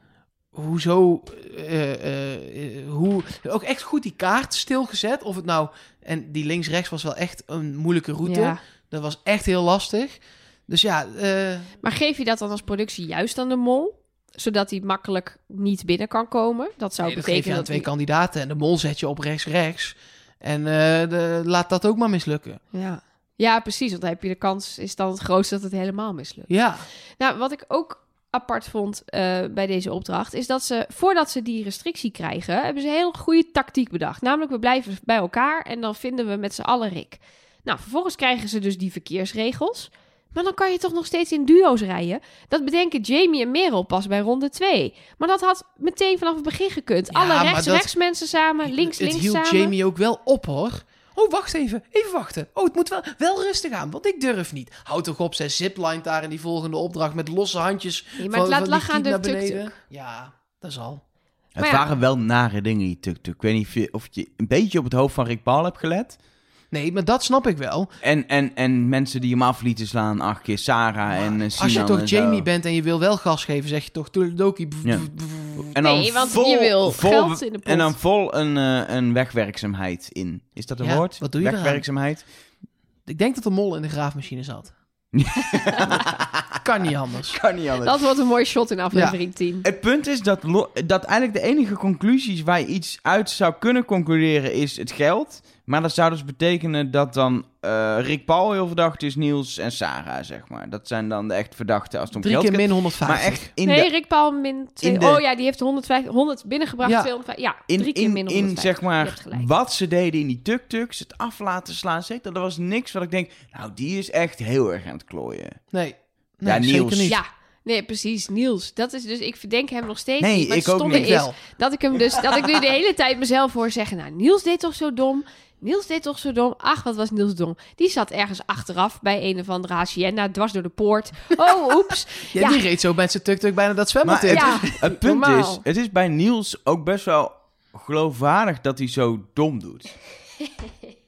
hoezo, eh, eh, eh, hoe, ook echt goed die kaart stilgezet. Of het nou, en die links-rechts was wel echt een moeilijke route. Ja. Dat was echt heel lastig. Dus ja, Maar geef je dat dan als productie juist aan de mol? Zodat hij makkelijk niet binnen kan komen? Dat zou nee, dat betekenen dat twee kandidaten en de mol zet je op rechts-rechts. En de, laat dat ook maar mislukken. Ja. ja, precies. Want dan heb je de kans, is dan het grootste dat het helemaal mislukt. Ja, Nou, wat ik ook apart vond eh, bij deze opdracht, is dat ze, voordat ze die restrictie krijgen, hebben ze een heel goede tactiek bedacht. Namelijk, we blijven bij elkaar en dan vinden we met z'n allen Rick. Nou, vervolgens krijgen ze dus die verkeersregels. Maar dan kan je toch nog steeds in duo's rijden? Dat bedenken Jamie en Merel pas bij ronde 2. Maar dat had meteen vanaf het begin gekund. Ja, Alle rechts-rechts mensen samen, links-links het hield samen. Jamie ook wel op hoor. Oh, wacht even. Even wachten. Oh, het moet wel, wel rustig aan, want ik durf niet. Houd toch op, zij zipline daar in die volgende opdracht met losse handjes. Nee, maar het laat die lachen aan de tuk-tuk. Ja, dat is al. Het ja. waren wel nare dingen, die tuk-tuk. Ik weet niet of je, of je een beetje op het hoofd van Rick Paul hebt gelet. Nee, maar dat snap ik wel. En, en, en mensen die hem af lieten slaan, acht keer Sarah en uh, Als je toch Jamie bent en je wil wel gas geven, zeg je toch Toledoki. Ja. En dan Nee, want vol, je wil vol, geld in de pot. En dan vol een, eh, een wegwerkzaamheid in. Is dat een Ja, woord? wat doe je eraan? Wegwerkzaamheid? Ik denk dat de mol in de graafmachine zat. kan niet anders. Kan niet anders. Dat wordt een mooi shot in aflevering 10. Het punt is dat, dat eigenlijk de enige conclusies waar je iets uit zou kunnen concluderen is het geld. Maar dat zou dus betekenen dat dan eh, Rick Paul heel verdacht is, Niels en Sarah, zeg maar. Dat zijn dan de echt verdachten als het om Drie geld keer min 150. Maar echt in nee, de, Rick Paul min 2. in de- Oh ja, die heeft 150, 100 binnengebracht. Ja. 250. Ja, in, drie keer in, min in 150. zeg Je maar wat ze deden in die tuk-tuks, het af laten slaan, zeker, er was niks wat ik denk, nou die is echt heel erg aan het klooien. Nee, nee Ja, zeker Niels. niet. Ja, nee, precies. Niels. Dat is dus, ik verdenk hem nog steeds Nee, niet. Maar ik het ook stomme niet. is wel. dat ik hem dus, dat ik nu de hele tijd mezelf hoor zeggen, nou, Niels deed toch zo dom. Niels deed toch zo dom. Ach, wat was Niels dom. Die zat ergens achteraf bij een of andere hacienda, dwars door de poort. Oh, oeps. Ja, Ja. die reed zo met zijn tuk-tuk bijna dat zwembad in. Ja, Het punt normaal. is, het is bij Niels ook best wel geloofwaardig dat hij zo dom doet.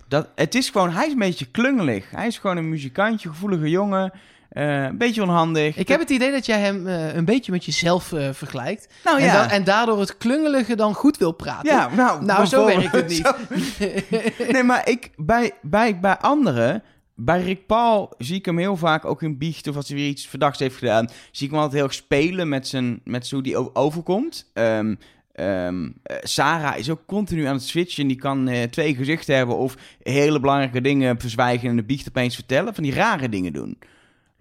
Dat, het is gewoon, hij is een beetje klungelig. Hij is gewoon een muzikantje, gevoelige jongen, eh, een beetje onhandig. Ik heb het idee dat jij hem eh, een beetje met jezelf eh, vergelijkt. nou en, ja, da- en daardoor het klungelige dan goed wil praten. ja, nou, Nou, zo werkt het niet. Nee, maar ik, bij, bij, bij anderen, bij Rick Paul zie ik hem heel vaak ook in biecht of als hij weer iets verdachts heeft gedaan, zie ik hem altijd heel erg spelen met, zijn, met zo hoe die overkomt. Ehm, ehm, eh, Sarah is ook continu aan het switchen. Die kan eh, twee gezichten hebben of hele belangrijke dingen verzwijgen en de biecht opeens vertellen. Van die rare dingen doen.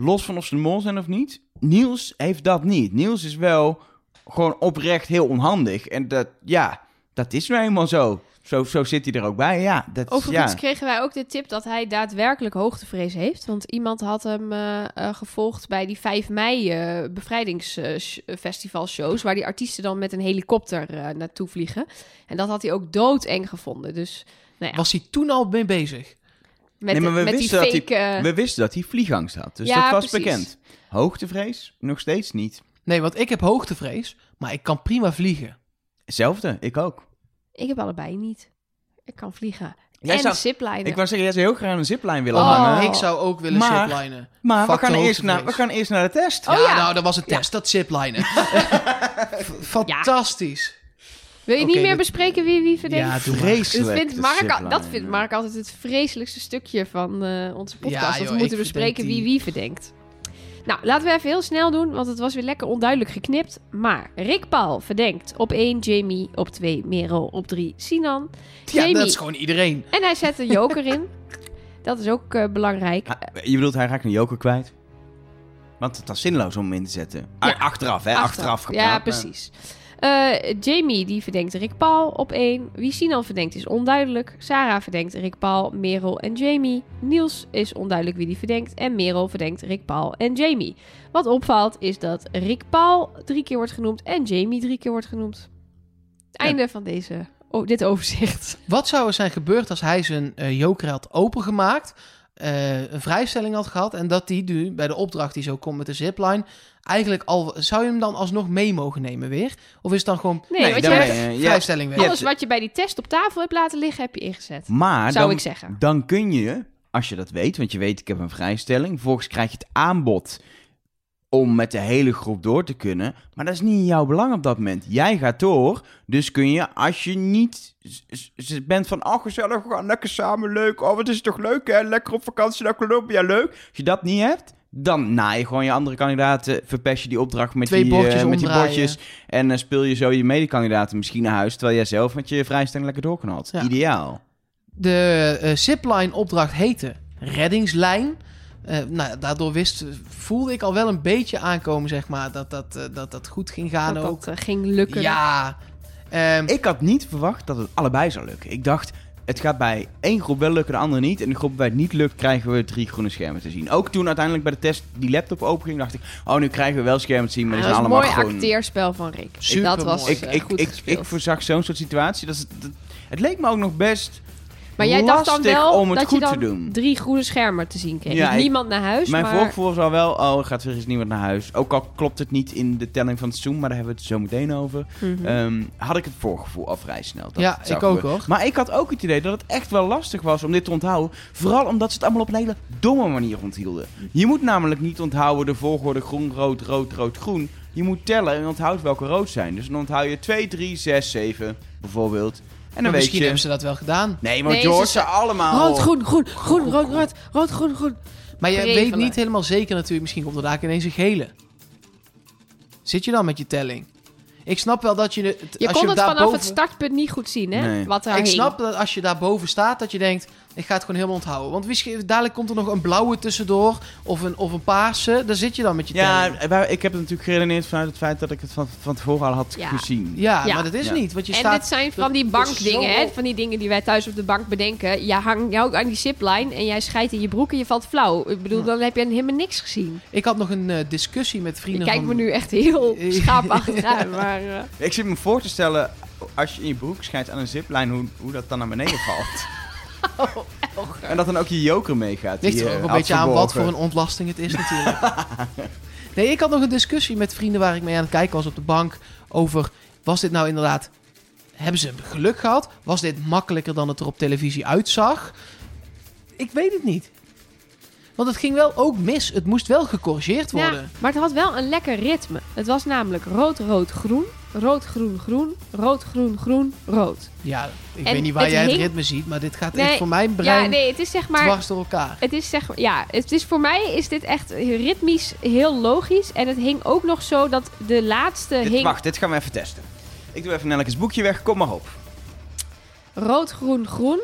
Los van of ze de mol zijn of niet. Niels heeft dat niet. Niels is wel gewoon oprecht heel onhandig. En dat, ja, dat is nou eenmaal zo. Zo, zo zit hij er ook bij. Ja, dat, Overigens ja. kregen wij ook de tip dat hij daadwerkelijk hoogtevrees heeft. Want iemand had hem eh, eh, gevolgd bij die 5 mei eh bevrijdingsfestivalshows... waar die artiesten dan met een helikopter eh, naartoe vliegen. En dat had hij ook doodeng gevonden. Dus nou ja, Was hij toen al mee bezig? Met, Nee, maar we met die wisten dat fake... eh, We wisten dat hij vliegangst had. Dus Ja, dat was precies. bekend. Hoogtevrees? Nog steeds niet. Nee, want ik heb hoogtevrees, maar ik kan prima vliegen. Hetzelfde, ik ook. Ik heb allebei niet. Ik kan vliegen. Jij en zou- ziplinen. Ik wou zeggen, jij zou heel graag een ziplijn willen Oh. hangen. Ik zou ook willen Maar- ziplinen. Maar we gaan, eerst naar, we gaan eerst naar de test. Oh ja, ja. nou, dat was een test, dat ziplinen. F- Fantastisch. Wil je niet meer dit- bespreken wie wie verdenkt? Ja. Vreselijk. Dat vindt, Mark, dat vindt ja. Mark altijd het vreselijkste stukje van eh, onze podcast. Ja, dat we moeten bespreken wie wie verdenkt. Nou, laten we even heel snel doen, want het was weer lekker onduidelijk geknipt. Maar Rick Paul verdenkt op 1 Jamie, op 2 Merel, op 3 Sinan. Ja, Jamie. dat is gewoon iedereen. En hij zet een joker in. Dat is ook eh, belangrijk. Je bedoelt, hij raakt een joker kwijt? Want het was zinloos om hem in te zetten. Ja. Achteraf, hè? Achteraf, gepraat. Ja, maar- Eh, Jamie die verdenkt Rick Paul op 1. Wie Sinan verdenkt is onduidelijk. Sarah verdenkt Rick Paul, Merel en Jamie. Niels is onduidelijk wie die verdenkt. En Merel verdenkt Rick Paul en Jamie. Wat opvalt is dat Rick Paul drie keer wordt genoemd en Jamie drie keer wordt genoemd. Einde van deze, oh, dit overzicht. Wat zou er zijn gebeurd als hij zijn eh, joker had opengemaakt, eh, een vrijstelling had gehad en dat die nu bij de opdracht die zo komt met de zipline, eigenlijk al zou je hem dan alsnog mee mogen nemen weer? Of is het dan gewoon Nee, Nee, want je hebt vrijstelling weer? Alles wat je bij die test op tafel hebt laten liggen, heb je ingezet. Maar Zou dan, ik zeggen. dan kun je, als je dat weet, want je weet ik heb een vrijstelling, vervolgens krijg je het aanbod om met de hele groep door te kunnen. Maar dat is niet in jouw belang op dat moment. Jij gaat door, dus kun je, als je niet bent van, oh gezellig, we gaan lekker samen, leuk. Oh, wat is het toch leuk hè, lekker op vakantie naar Colombia, leuk. Als je dat niet hebt, dan naai je gewoon je andere kandidaten, verpest je die opdracht met, Twee die, bordjes eh, met die bordjes. En dan speel je zo je medekandidaten misschien naar huis, terwijl jij zelf met je vrijstelling lekker door kan had. Ja. Ideaal. De eh, zipline opdracht heette reddingslijn. Eh, nou, daardoor wist, voelde ik al wel een beetje aankomen, zeg maar, dat dat, eh, dat, dat goed ging gaan dat ook. dat eh, ging lukken. Ja. Ehm, Ik had niet verwacht dat het allebei zou lukken. Ik dacht, het gaat bij één groep wel lukken, de andere niet. En de groep waar het niet lukt, krijgen we drie groene schermen te zien. Ook toen uiteindelijk bij de test die laptop openging, dacht ik... Oh, nu krijgen we wel schermen te zien, maar dat die was zijn een allemaal mooi gewoon... acteerspel van Rick. Dat was Ik, ik, goed ik, gespeeld. ik voorzag zo'n soort situatie. Dat dat- het leek me ook nog best Maar jij dacht dan lastig wel om het dat goed je dan te doen. drie groene schermen te zien kreeg. Ja, Dus ik- niemand naar huis, Mijn maar... voorgevoel was al wel, oh, er gaat weer eens niemand naar huis. Ook al klopt het niet in de telling van het Zoom, maar daar hebben we het zo meteen over. Mhm. Ehm, had ik het voorgevoel al vrij snel. Dat Ja, het zou ik ook, gebeuren. hoor. Maar ik had ook het idee dat het echt wel lastig was om dit te onthouden. Vooral omdat ze het allemaal op een hele domme manier onthielden. Je moet namelijk niet onthouden de volgorde groen, rood, rood, rood, groen. Je moet tellen en onthoudt welke rood zijn. Dus dan onthoud je 2, 3, 6, 7 bijvoorbeeld. En dan misschien je... hebben ze dat wel gedaan. Nee, maar Nee, George, ze- ze allemaal... Rood, groen, groen, groen, rood, rood, rood, groen, groen. Maar je Prevelen. weet niet helemaal zeker natuurlijk. Misschien komt er daar ineens een gele. Zit je dan met je telling? Ik snap wel dat je... Het, Je als kon je het vanaf het startpunt niet goed zien, hè? Nee. Wat er Ik snap dat als je daarboven staat, dat je denkt... Ik ga het gewoon helemaal onthouden. Want misschien, dadelijk komt er nog een blauwe tussendoor. Of een, of een paarse. Daar zit je dan met je Ja, telling. wij- ik heb het natuurlijk geredeneerd vanuit het feit dat ik het van, van tevoren al had Ja. gezien. Ja, Ja. maar dat is Ja. niet. Want je en staat... dit zijn van die bankdingen, zo- hè? Van die dingen die wij thuis op de bank bedenken. Je hangt jou ook aan die zipline en jij scheidt in je broek en je valt flauw. Ik bedoel, Ja. dan heb je helemaal niks gezien. Ik had nog een eh, discussie met Je vrienden kijkt van... me nu echt heel schaapachtig aan, maar... eh, Ik zit me voor te stellen, als je in je broek schijnt aan een ziplijn, hoe, hoe dat dan naar beneden valt. en dat dan ook je joker meegaat. Ligt die er je ook een beetje aan wat voor een ontlasting het is natuurlijk. nee, ik had nog een discussie met vrienden waar ik mee aan het kijken was op de bank over... Was dit nou inderdaad... Hebben ze geluk gehad? Was dit makkelijker dan het er op televisie uitzag? Ik weet het niet. Want het ging wel ook mis. Het moest wel gecorrigeerd Ja, worden. maar het had wel een lekker ritme. Het was namelijk rood, rood, groen. Rood, groen, groen. Rood, groen, groen, rood. Ja, ik En weet niet waar het jij het ritme ziet, maar dit gaat Nee, echt voor mijn brein Ja, nee, het is zeg maar... dwars door elkaar. Het is zeg maar, ja, het is voor mij is dit echt ritmisch heel logisch. En het hing ook nog zo dat de laatste Dit- hing wacht, dit gaan we even testen. Ik doe even Nellekes boekje weg, kom maar op. rood, groen, groen.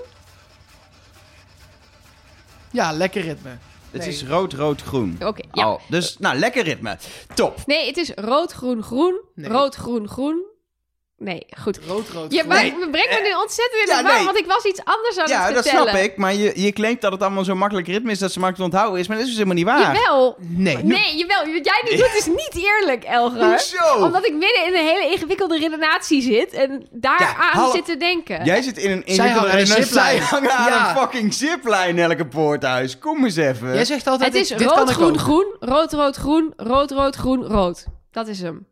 Ja, lekker ritme. Het is rood, rood, groen. Oké, ja. Oh, dus, nou, lekker ritme. Top. Nee, het is rood, groen, groen. Nee. Rood, groen, groen. Nee, goed. Rood, rood, Je maar, Nee. we brengen me nu ontzettend in de Ja, war, nee. want ik was iets anders aan Ja, het dat vertellen. snap ik. Maar je, je claimt dat het allemaal zo makkelijk ritme is dat ze makkelijk te onthouden is. Maar dat is dus helemaal niet waar. Jawel. Nee. Nee, jawel. Wat jij nu doet is niet eerlijk, Elger. Hoezo? Omdat ik midden in een hele ingewikkelde redenatie zit en daar Ja, aan hallo. zit te denken. Jij zit in een ingewikkelde- ziplijn. Zij hangen aan Ja. een fucking ziplijn, elke poorthuis. Kom eens even. Jij zegt altijd, Het is dit, dit kan rood, groen, groen. Rood, rood, groen. Rood, rood, groen, rood. Dat is hem.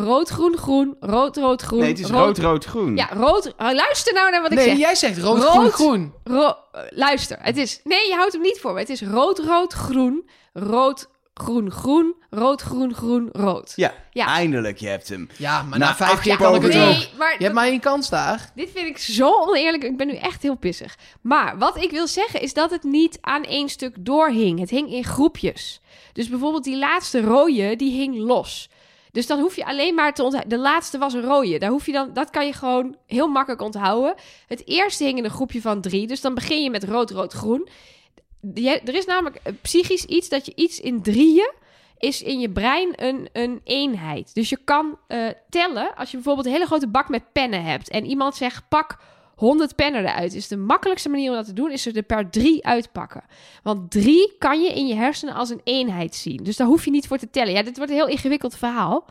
Rood, groen, groen. Rood, rood, groen. nee, het is rood, rood, groen. Ja, rood. oh, luister nou naar wat ik Nee, zeg. jij zegt rood, Rood. groen, groen. Ro- eh, luister. Het is... Nee, je houdt hem niet voor me. Het is rood, rood, groen. Rood, groen, groen, rood, groen, groen, rood. Ja, Ja. eindelijk, je hebt hem. Ja, maar Na na vijf keer kan ik het ook. Nee, maar Je hebt maar één kans daar. Dit vind ik zo oneerlijk. Ik ben nu echt heel pissig. Maar wat ik wil zeggen is dat het niet aan één stuk doorhing. Het hing in groepjes. Dus bijvoorbeeld die laatste rode, die hing los. Dus dan hoef je alleen maar te onthouden. De laatste was een rode. Daar hoef je dan, dat kan je gewoon heel makkelijk onthouden. Het eerste hing in een groepje van drie. Dus dan begin je met rood, rood, groen. Er is namelijk psychisch iets dat je iets in drieën is in je brein een, een eenheid. Dus je kan eh, tellen als je bijvoorbeeld een hele grote bak met pennen hebt en iemand zegt pak 100 pennen eruit. Is de makkelijkste manier om dat te doen is er er per drie uitpakken. Want drie kan je in je hersenen als een eenheid zien. Dus daar hoef je niet voor te tellen. Ja, dit wordt een heel ingewikkeld verhaal.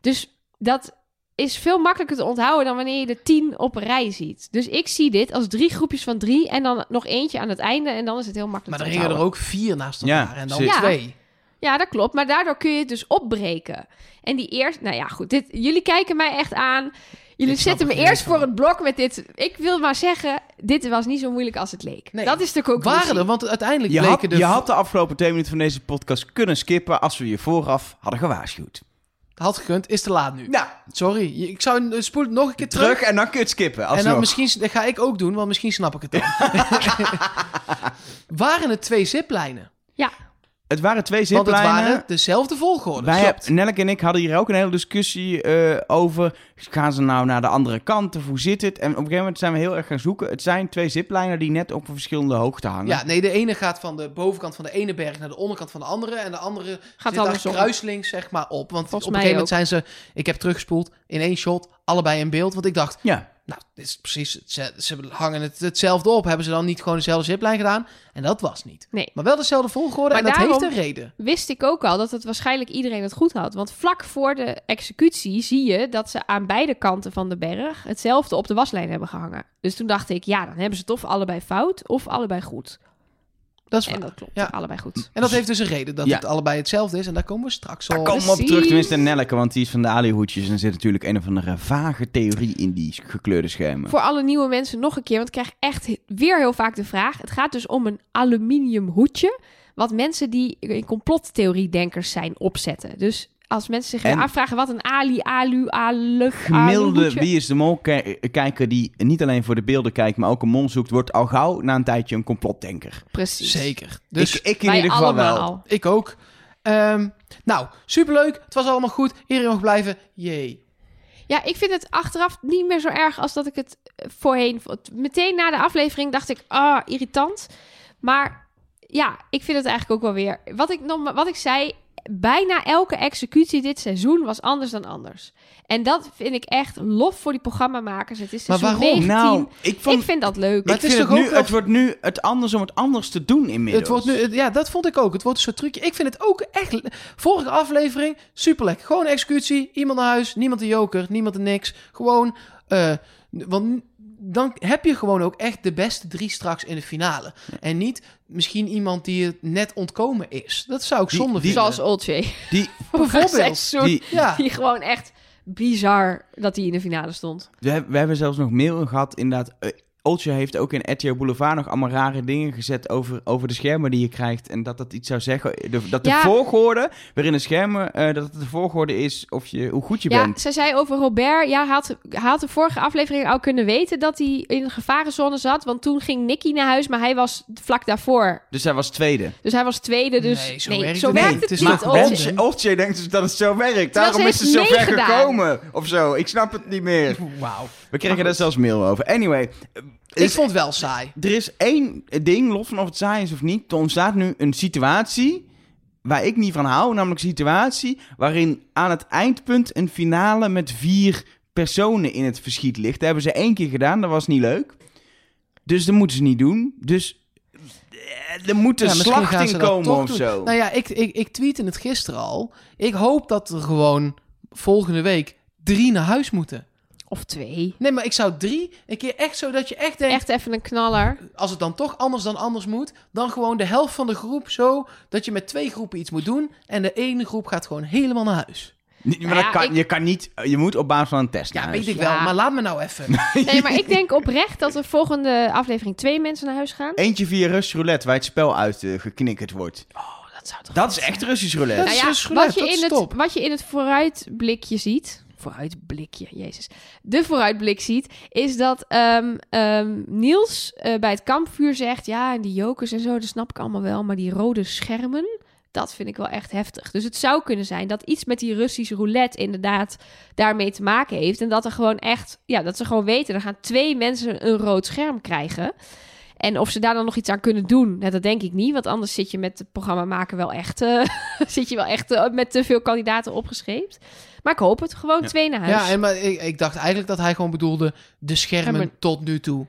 Dus dat is veel makkelijker te onthouden dan wanneer je de tien op een rij ziet. Dus ik zie dit als drie groepjes van drie en dan nog eentje aan het einde en dan is het heel makkelijk Maar te er hingen er ook vier naast Ja, elkaar en dan zeker. twee. Ja, dat klopt. Maar daardoor kun je het dus opbreken. En die eerste... Nou ja, goed. Dit, jullie kijken mij echt aan. Jullie zetten me er eerst van. voor het blok met dit. Ik wil maar zeggen, dit was niet zo moeilijk als het leek. Nee. Dat is de conclusie. Waren er, want uiteindelijk Je bleken had, de... je had de afgelopen twee minuten van deze podcast kunnen skippen als we je vooraf hadden gewaarschuwd. Had gekund, is te laat nu. Nou, Sorry, ik zou spoel het nog een keer terug. terug en dan kun je het skippen. en dan misschien, dat ga ik ook doen, want misschien snap ik het dan. waren het twee ziplijnen? Ja, Het waren twee Want het ziplijnen. waren dezelfde volgorde. Wij. Nelk en ik hadden hier ook een hele discussie eh, over. Gaan ze nou naar de andere kant of hoe zit het? En op een gegeven moment zijn we heel erg gaan zoeken. Het zijn twee ziplijnen die net op een verschillende hoogte hangen. Ja, nee, de ene gaat van de bovenkant van de ene berg naar de onderkant van de andere. En de andere zit daar andersom. kruislinks, zeg maar, op. Want Volgens op een mij gegeven moment zijn ze... Ik heb teruggespoeld in één shot, allebei in beeld. Want ik dacht, Ja. Nou, dit is precies... Ze, ze hangen het hetzelfde op. Hebben ze dan niet gewoon dezelfde ziplijn gedaan? En dat was niet. nee. Maar wel dezelfde volgorde Maar en dat heeft een reden. Wist ik ook al dat het waarschijnlijk iedereen het goed had. Want vlak voor de executie zie je dat ze aan beide kanten van de berg hetzelfde op de waslijn hebben gehangen. Dus toen dacht ik, ja, dan hebben ze het of allebei fout of allebei goed. Dat is waar. En dat klopt, Ja. allebei goed. En dat heeft dus een reden dat Ja. het allebei hetzelfde is. En daar komen we straks Daar op. komen we op Precies. terug, tenminste Nelleke, want die is van de alihoedjes. En er zit natuurlijk een of andere vage theorie in die gekleurde schermen. Voor alle nieuwe mensen nog een keer, want ik krijg echt he- weer heel vaak de vraag. Het gaat dus om een aluminium hoedje, wat mensen die in complottheorie-denkers zijn opzetten. Dus als mensen zich En- afvragen wat een ali, alu, alug, Gemiddelde Wie is de Mol ki- kijker die niet alleen voor de beelden kijkt, maar ook een mol zoekt, wordt al gauw na een tijdje een complotdenker. Precies. Zeker. Dus ik, ik in Wij ieder geval wel. ik ook. Ehm, nou, superleuk. Het was allemaal goed. Iedereen mag blijven. Jee. Ja, ik vind het achteraf niet meer zo erg als dat ik het eh, voorheen vond. Meteen na de aflevering dacht ik, ah, irritant. Maar ja, ik vind het eigenlijk ook wel weer. Wat ik, nog, wat ik zei, bijna elke executie dit seizoen was anders dan anders. En dat vind ik echt lof voor die programmamakers. Het is Maar seizoen waarom? 19. Nou, ik vond... ik vind dat leuk. Maar het is vind toch nu, ook wel- Het wordt nu het anders om het anders te doen inmiddels. Het wordt nu, ja, dat vond ik ook. Het wordt een soort trucje. Ik vind het ook echt... Vorige aflevering, super lekker. Gewoon executie. Iemand naar huis. Niemand een joker. Niemand een niks. Gewoon... eh, want dan heb je gewoon ook echt de beste drie straks in de finale. En niet misschien iemand die het net ontkomen is. Dat zou ik Die- zonde die- vinden. Zoals Olcay. Die, Bijvoorbeeld. Seizoen. die, Ja. Die gewoon echt bizar dat hij in de finale stond. we, hebben- we hebben zelfs nog mail gehad, inderdaad. Eh, Oltje heeft ook in RTL Boulevard nog allemaal rare dingen gezet over, over de schermen die je krijgt. En dat dat iets zou zeggen. De, dat de Ja. volgorde waarin de schermen, eh, dat het de volgorde is of je, hoe goed je Ja, bent. zij zei over Robert, ja, had, had de vorige aflevering al kunnen weten dat hij in een gevarenzone zat. Want toen ging Nicky naar huis, maar hij was vlak daarvoor. Dus hij was tweede. Dus hij was tweede, dus Nee, zo nee, werkt zo het werkt niet. het, niet. maar Oltje. denkt dus dat het zo werkt. Daarom ze is ze zo ver gekomen. Of zo. Ik snap het niet meer. Wauw. We kregen daar zelfs mail over. Anyway. Ik vond het wel saai. Er is één ding, los van of het saai is of niet. Er ontstaat nu een situatie waar ik niet van hou. Namelijk een situatie waarin aan het eindpunt een finale met vier personen in het verschiet ligt. Dat hebben ze één keer gedaan, dat was niet leuk. Dus dat moeten ze niet doen. Dus eh, er moet een Ja, slachting komen of doen. zo. Nou ja, ik, ik, ik tweette het gisteren al. Ik hoop dat er gewoon volgende week drie naar huis moeten. Of twee. Nee, maar ik zou drie, een keer echt zo dat je echt denkt... Echt even een knaller. Als het dan toch anders dan anders moet, dan gewoon de helft van de groep zo... dat je met twee groepen iets moet doen... en de ene groep gaat gewoon helemaal naar huis. Niet- maar Nou dat ja, kan, ik- je kan niet, je moet op basis van een test Ja, naar weet huis. ik wel, Ja. maar laat me nou even. Nee, maar ik denk oprecht dat er volgende aflevering twee mensen naar huis gaan. Eentje via Rush Roulette, waar het spel uit eh, geknikkerd wordt. Dat zou toch Dat is echt? Russisch roulette. Dat Nou is ja, roulette, wat, je dat is in het, wat je in het vooruitblikje ziet. Vooruitblikje, jezus. De vooruitblik ziet, is dat ehm, ehm, Niels eh, bij het kampvuur zegt: Ja, en die jokers en zo, dat snap ik allemaal wel. Maar die rode schermen, dat vind ik wel echt heftig. Dus het zou kunnen zijn dat iets met die Russische roulette inderdaad daarmee te maken heeft. En dat er gewoon echt, ja, dat ze gewoon weten: er gaan twee mensen een rood scherm krijgen. En of ze daar dan nog iets aan kunnen doen, nou, dat denk ik niet. Want anders zit je met het programma maken wel echt, eh, zit je wel echt eh, met te veel kandidaten opgescheept. Maar ik hoop het. Gewoon Ja. twee naar huis. Ja, en, maar ik, ik dacht eigenlijk dat hij gewoon bedoelde de schermen tot nu toe.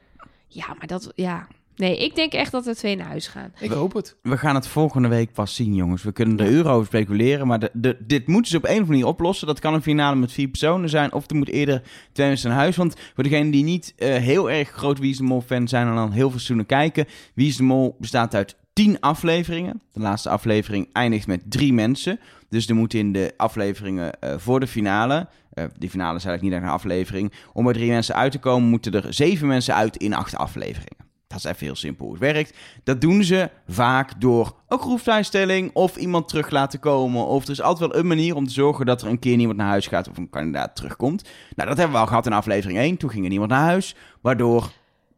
Ja, maar dat, ja. Nee, ik denk echt dat er twee naar huis gaan. Ik hoop het. We gaan het volgende week pas zien, jongens. We kunnen er uren over speculeren, maar de, de, dit moeten ze op een of andere manier oplossen. Dat kan een finale met vier personen zijn, of er moet eerder twee mensen naar huis. Want voor degenen die niet eh, heel erg groot Wie is de Mol fan zijn en dan heel veel seizoenen kijken. Wie is de Mol bestaat uit tien afleveringen. De laatste aflevering eindigt met drie mensen. Dus er moeten in de afleveringen eh, voor de finale, eh die finale is eigenlijk niet echt een aflevering, om er drie mensen uit te komen, moeten er zeven mensen uit in acht afleveringen. Dat is even heel simpel hoe het werkt. Dat doen ze vaak door een groepsvrijstelling of iemand terug laten komen. Of er is altijd wel een manier om te zorgen dat er een keer niemand naar huis gaat of een kandidaat terugkomt. Nou, dat hebben we al gehad in aflevering 1. Toen ging er niemand naar huis. Waardoor,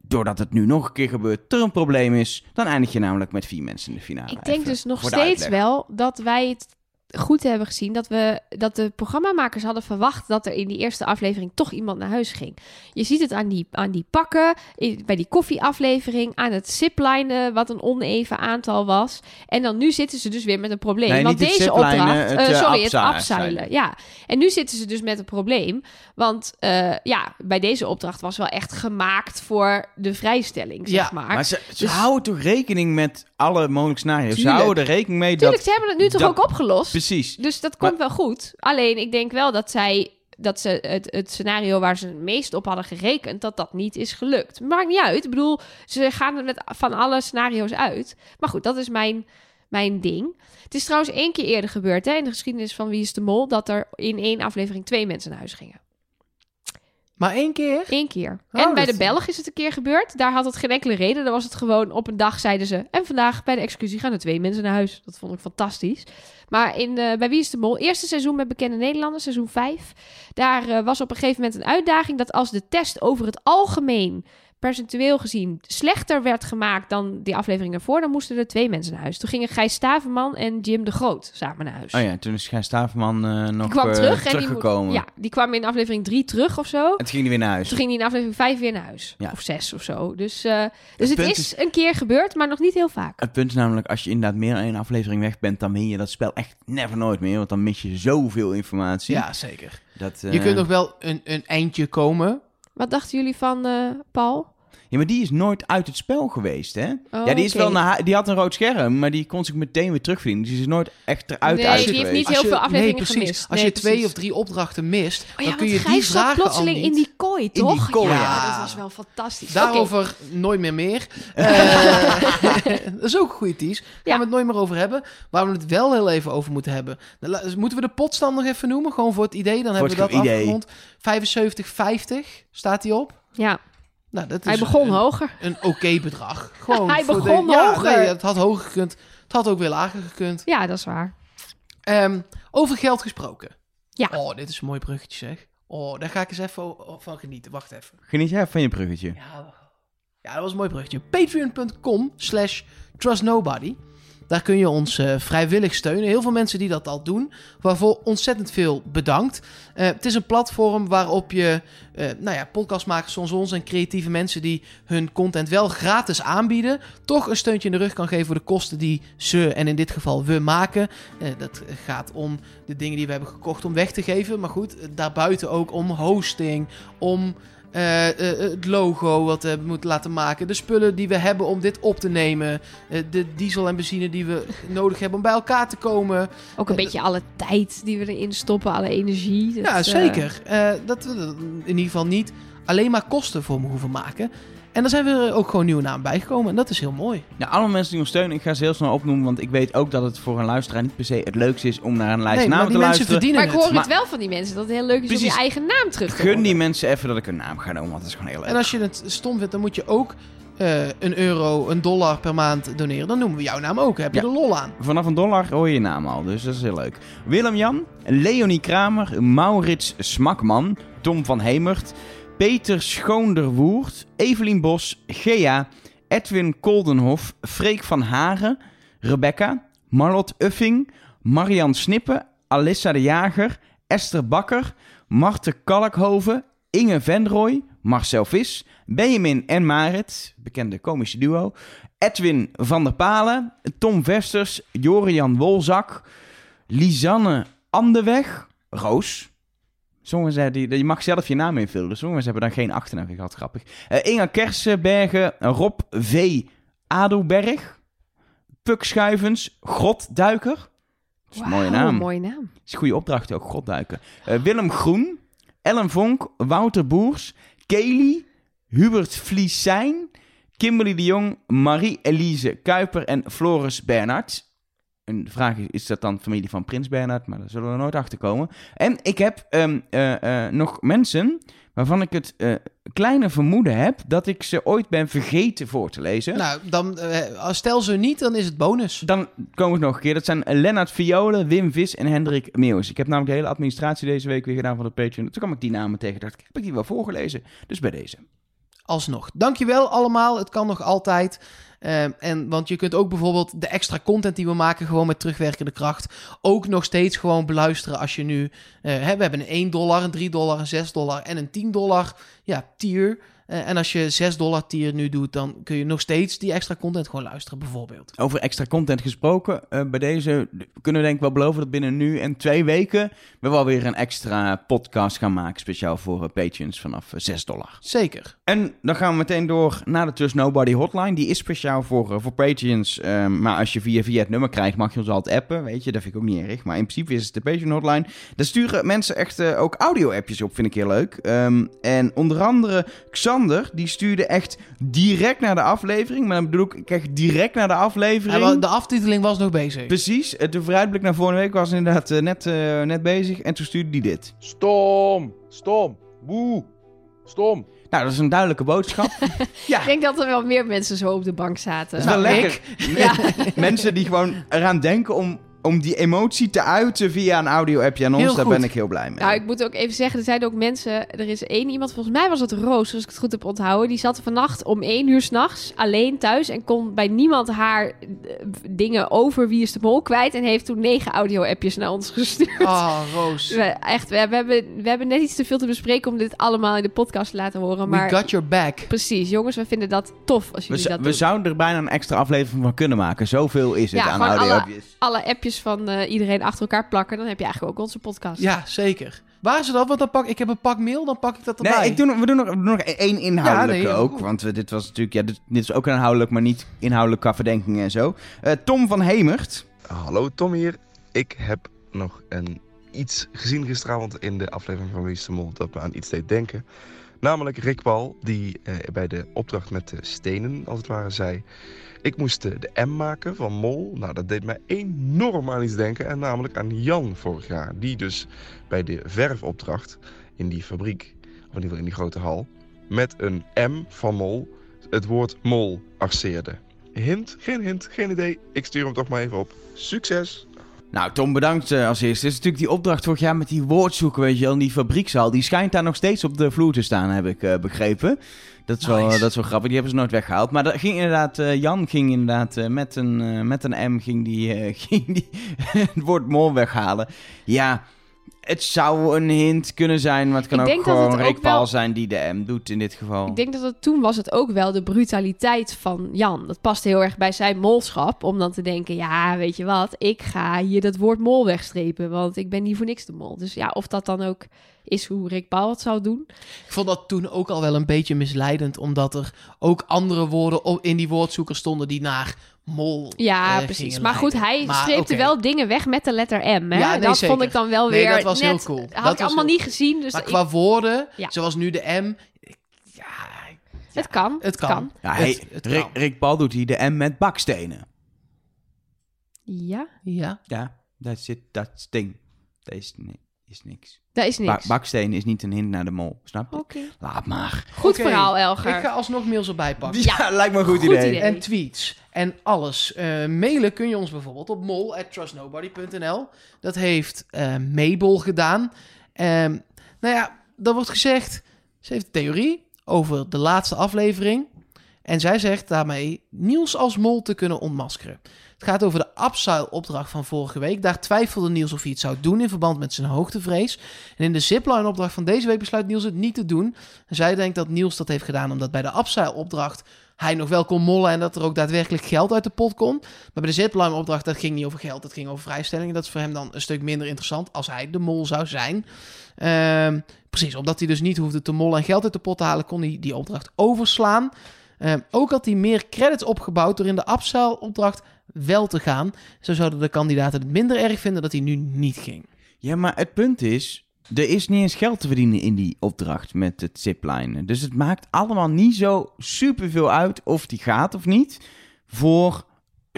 doordat het nu nog een keer gebeurt, er een probleem is. Dan eindig je namelijk met vier mensen in de finale. ik denk Even dus nog de steeds wel dat wij het goed hebben gezien. Dat, we, dat de programmamakers hadden verwacht dat er in die eerste aflevering toch iemand naar huis ging. Je ziet het aan die, aan die pakken, bij die koffieaflevering, aan het ziplinen, wat een oneven aantal was. En dan nu zitten ze dus weer met een probleem. Nee, want deze opdracht, het, eh, sorry, het afzeilen. Ja, en nu zitten ze dus met een probleem. Want eh, ja, bij deze opdracht was wel echt gemaakt voor de vrijstelling, zeg Ja, maar. Maar ze, ze Dus- houden toch rekening met alle mogelijke scenario's. Ze houden er rekening mee Tuurlijk, dat... ze hebben het nu toch dat- ook opgelost? Precies. Dus dat Maar- komt wel goed. Alleen ik denk wel dat zij dat ze het, het scenario waar ze het meest op hadden gerekend, dat dat niet is gelukt. Maakt niet uit. Ik bedoel, ze gaan er met van alle scenario's uit. Maar goed, dat is mijn, mijn ding. Het is trouwens één keer eerder gebeurd hè, in de geschiedenis van Wie is de Mol, dat er in één aflevering twee mensen naar huis gingen. Maar één keer? Eén keer. Oh, en bij de Belg is het een keer gebeurd. Daar had het geen enkele reden. Dan was het gewoon op een dag zeiden ze. En vandaag bij de excursie gaan er twee mensen naar huis. Dat vond ik fantastisch. Maar in, eh, bij Wie is de Mol, eerste seizoen met bekende Nederlanders, seizoen 5. Daar eh, was op een gegeven moment een uitdaging dat als de test over het algemeen percentueel gezien slechter werd gemaakt dan die aflevering ervoor, dan moesten er twee mensen naar huis. Toen gingen Gijs Staverman en Jim de Groot samen naar huis. Oh ja, toen is Gijs Staverman eh, nog die kwam eh, terug en die, teruggekomen. mo- ja, die kwam in aflevering 3 terug of zo. En toen ging hij weer naar huis. Toen ging hij in aflevering 5 weer naar huis. Ja. Of 6 of zo. Dus, eh, dus het is, is- een keer gebeurd, maar nog niet heel vaak. Het punt is namelijk, als je inderdaad meer dan één aflevering weg bent, dan win je dat spel echt never nooit meer. Want dan mis je zoveel informatie. Ja, zeker. Dat, Je kunt nog wel een, een eindje komen. Wat dachten jullie van eh, Paul? Ja, maar die is nooit uit het spel geweest, hè? Oh, ja, die, is oké. wel naar, die had een rood scherm, maar die kon zich meteen weer terugvinden. Dus die is nooit echt eruit Nee, uit die heeft niet heel je- veel afleveringen nee, precies. gemist. Als Nee, je twee precies. of drie opdrachten mist, Oh ja, dan kun je die vragen al plotseling niet. in die kooi, die toch? kooi, ja, ja. dat was wel fantastisch. Daarover nooit meer meer. Eh, dat is ook een goede tease. Gaan Ja. we het nooit meer over hebben. Waar we het wel heel even over moeten hebben. Dus moeten we de potstand nog even noemen? Gewoon voor het idee. Dan hebben we dat idee. afgerond. 75,50 staat hij op. Ja, Nou, dat is hij begon een, hoger. een oké bedrag. Gewoon Hij begon de, ja, hoger. Nee, het had hoger gekund. Het had ook weer lager gekund. Ja, dat is waar. Ehm, over geld gesproken. Ja. Oh, dit is een mooi bruggetje zeg. Oh, daar ga ik eens even van genieten. Wacht even. Geniet jij van je bruggetje? Ja, ja, dat was een mooi bruggetje. Patreon.com slash trustnobody. Daar kun je ons eh, vrijwillig steunen. Heel veel mensen die dat al doen. Waarvoor ontzettend veel bedankt. Eh, het is een platform waarop je eh, nou ja, podcastmakers zoals ons en creatieve mensen die hun content wel gratis aanbieden. Toch een steuntje in de rug kan geven voor de kosten die ze en in dit geval we maken. Dat gaat om de dingen die we hebben gekocht om weg te geven. Maar goed, daarbuiten ook om hosting, om eh, eh, het logo wat we moeten laten maken. De spullen die we hebben om dit op te nemen. eh, de diesel en benzine die we nodig hebben om bij elkaar te komen. Ook een beetje alle tijd die we erin stoppen, alle energie. Dat, ja, zeker. Dat we in ieder geval niet alleen maar kosten voor me hoeven maken. En dan zijn we er ook gewoon nieuwe namen bijgekomen. En dat is heel mooi. Nou, allemaal mensen die ons steunen, ik ga ze heel snel opnoemen, want ik weet ook dat het voor een luisteraar niet per se het leukste is om naar een lijst Nee, maar namen die te mensen luisteren. verdienen maar ik hoor het. het wel van die mensen dat het heel leuk is om je eigen naam terug te Gun die mensen even dat ik een naam ga noemen, want dat is gewoon heel leuk. En als je het stom vindt, dan moet je ook eh, een euro, een dollar per maand doneren, dan noemen we jouw naam ook. Heb je Ja. er lol aan? Vanaf een dollar hoor je je naam al, dus dat is heel leuk. Willem-Jan, Leonie Kramer, Maurits Smakman, Tom van Hemert, Peter Schoonderwoerd, Evelien Bos, Gea, Edwin Koldenhof, Freek van Haren, Rebecca, Marlot Uffing, Marian Snippen, Alissa de Jager, Esther Bakker, Marte Kalkhoven, Inge Venrooy, Marcel Vis, Benjamin en Marit, bekende komische duo, Edwin van der Palen, Tom Vesters, Jorian Wolzak, Lisanne Andeweg, Roos. Sommigen zeiden, die- je mag zelf je naam invullen. Dus sommigen hebben dan geen achternaam gehad, grappig. Eh Inga Kersenbergen, Rob V. Adelberg, Puk Schuivens, Grotduiker. Dat is een mooie naam. mooie naam. Dat is een goede opdracht ook, Grotduiken. Eh, Willem Groen, Ellen Vonk, Wouter Boers, Kelly, Hubert Vliesijn, Kimberly de Jong, Marie-Elise Kuiper en Floris Bernhard. Een vraag is, is dat dan familie van Prins Bernhard? Maar daar zullen we nooit achter komen. En ik heb ehm, eh, eh, nog mensen waarvan ik het eh, kleine vermoeden heb dat ik ze ooit ben vergeten voor te lezen. Nou, dan, stel ze niet, dan is het bonus. Dan komen we nog een keer. Dat zijn Lennart Violen, Wim Vis en Hendrik Meeuwis. Ik heb namelijk de hele administratie deze week weer gedaan van de Patreon. Toen kwam ik die namen tegen. dacht ik, heb ik die wel voorgelezen? Dus bij deze. Alsnog. Dankjewel allemaal. Het kan nog altijd. Ehm, en, want je kunt ook bijvoorbeeld de extra content die we maken, gewoon met terugwerkende kracht, ook nog steeds gewoon beluisteren als je nu... eh, hè, we hebben een 1 dollar, een 3 dollar, een 6 dollar en een 10 dollar ja, tier. Eh, en als je 6 dollar tier nu doet, dan kun je nog steeds die extra content gewoon luisteren, bijvoorbeeld. Over extra content gesproken. eh, bij deze kunnen we denk ik wel beloven dat binnen nu en twee weken... we wel weer een extra podcast gaan maken. Speciaal voor eh, Patreons vanaf eh, 6 dollar. Zeker. En dan gaan we meteen door naar de Trust Nobody hotline. Die is speciaal voor, voor Patreons. Ehm, maar als je via, via het nummer krijgt, mag je ons altijd appen. Weet je, dat vind ik ook niet erg. Maar in principe is het de Patreon hotline. Daar sturen mensen echt ook audio-appjes op, vind ik heel leuk. Ehm, en onder andere Xander, die stuurde echt direct naar de aflevering. Maar dan bedoel ik echt direct naar de aflevering. Ja, de aftiteling was nog bezig. Precies, eh, de vooruitblik naar vorige week was inderdaad eh, net, eh, net bezig. En toen stuurde die dit. Stom, stom, boe, stom. Nou, dat is een duidelijke boodschap. ja, Ik denk dat er wel meer mensen zo op de bank zaten. dat is wel Nou, lekker. Ja. Mensen die gewoon eraan denken om, om die emotie te uiten via een audio-appje aan ons. Heel Daar goed. ben ik heel blij mee. Nou, ik moet ook even zeggen, er zijn ook mensen... Er is één iemand, volgens mij was het Roos, als ik het goed heb onthouden. Die zat vannacht om één uur s'nachts alleen thuis... en kon bij niemand haar eh, dingen over Wie is de Mol kwijt... en heeft toen negen audio-appjes naar ons gestuurd. Oh, Roos. We, echt, we, we hebben, we hebben net iets te veel te bespreken... om dit allemaal in de podcast te laten horen. Maar We got your back. precies, jongens, we vinden dat tof als we, jullie z- dat we doen. zouden er bijna een extra aflevering van kunnen maken. Zoveel is het Ja, aan alle- audio-appjes. Alle appjes van eh, iedereen achter elkaar plakken... dan heb je eigenlijk ook onze podcast. Ja, zeker. Waar is het dan? Want dan pak ik heb een pak mail, dan pak ik dat erbij. Nee, ik doe, nog- we doen nog, we doen nog één inhoudelijke Ja, nee, ook. goed. Want we, dit was natuurlijk, ja, dit, dit is ook inhoudelijk, maar niet inhoudelijk qua verdenkingen en zo. Eh, Tom van Hemert. Hallo Tom hier. Ik heb nog een iets gezien gisteravond in de aflevering van Wie is de Mol dat me aan iets deed denken. Namelijk Rick Paul, die eh, bij de opdracht met de stenen, als het ware, zei... Ik moest eh, de M maken van Mol. Nou, dat deed mij enorm aan iets denken. En namelijk aan Jan vorig jaar. Die dus bij de verfopdracht in die fabriek, of in ieder geval in die grote hal... met een M van Mol het woord Mol arceerde. Hint, geen hint, geen idee. Ik stuur hem toch maar even op. Succes! Nou, Tom, bedankt eh, als eerste. Dit is natuurlijk die opdracht vorig jaar met die woordzoeken, weet je wel, in die fabriekszaal. Die schijnt daar nog steeds op de vloer te staan, heb ik eh, begrepen. Dat is, wel, dat is wel grappig, die hebben ze nooit weggehaald. Maar dat ging inderdaad, eh, Jan ging inderdaad eh, met, een, eh, met een M ging die, ging die het woord mol weghalen. Ja, het zou een hint kunnen zijn, maar het kan Ik ook denk dat gewoon het ook Rick Paul wel- zijn die de M doet in dit geval. Ik denk dat het toen was het ook wel de brutaliteit van Jan. Dat past heel erg bij zijn molschap. Om dan te denken, ja, weet je wat, ik ga hier dat woord mol wegstrepen. Want ik ben niet voor niks de mol. Dus ja, of dat dan ook is hoe Rick Paul het zou doen. Ik vond dat toen ook al wel een beetje misleidend, omdat er ook andere woorden op- in die woordzoeker stonden die naar mol. Ja, eh, precies. Maar goed, hij Maar streepte wel dingen weg met de letter M. Hè? Ja, nee, dat zeker. vond ik dan wel Nee, weer dat was heel net- cool. Had Dat ik allemaal heel niet gezien. Dus Maar ik- qua woorden, Ja. zoals nu de M, ja, het kan. het kan. ja, het- hij- het Rick, kan. Rick Paul doet hier de M met bakstenen. Ja. Ja. Ja, dat zit, dat sting. Dat is, nee. is niks. Dat is Ba- niks. baksteen is niet een hint naar de mol, snap je? Oké. Laat maar. Goed verhaal, Elger. Ik ga alsnog mails erbij pakken. Ja, lijkt me een goed, Goed idee. idee. En tweets en alles. Eh, mailen kun je ons bijvoorbeeld op mol.trustnobody.nl. Dat heeft eh Mabel gedaan. Ehm, nou ja, er wordt gezegd... Ze heeft een theorie over de laatste aflevering. En zij zegt daarmee Niels als mol te kunnen ontmaskeren. Het gaat over de upside-opdracht van vorige week. Daar twijfelde Niels of hij het zou doen in verband met zijn hoogtevrees. En in de zipline-opdracht van deze week besluit Niels het niet te doen. En zij denkt dat Niels dat heeft gedaan omdat bij de upside-opdracht hij nog wel kon mollen en dat er ook daadwerkelijk geld uit de pot kon. Maar bij de zipline-opdracht, dat ging niet over geld, dat ging over vrijstellingen. Dat is voor hem dan een stuk minder interessant als hij de mol zou zijn. Ehm, precies, omdat hij dus niet hoefde te mollen en geld uit de pot te halen, kon hij die opdracht overslaan. Ehm, ook had hij meer credits opgebouwd door in de upsell-opdracht wel te gaan. Zo zouden de kandidaten het minder erg vinden dat hij nu niet ging. Ja, maar het punt is, er is niet eens geld te verdienen in die opdracht met het ziplinen. Dus het maakt allemaal niet zo superveel uit of die gaat of niet voor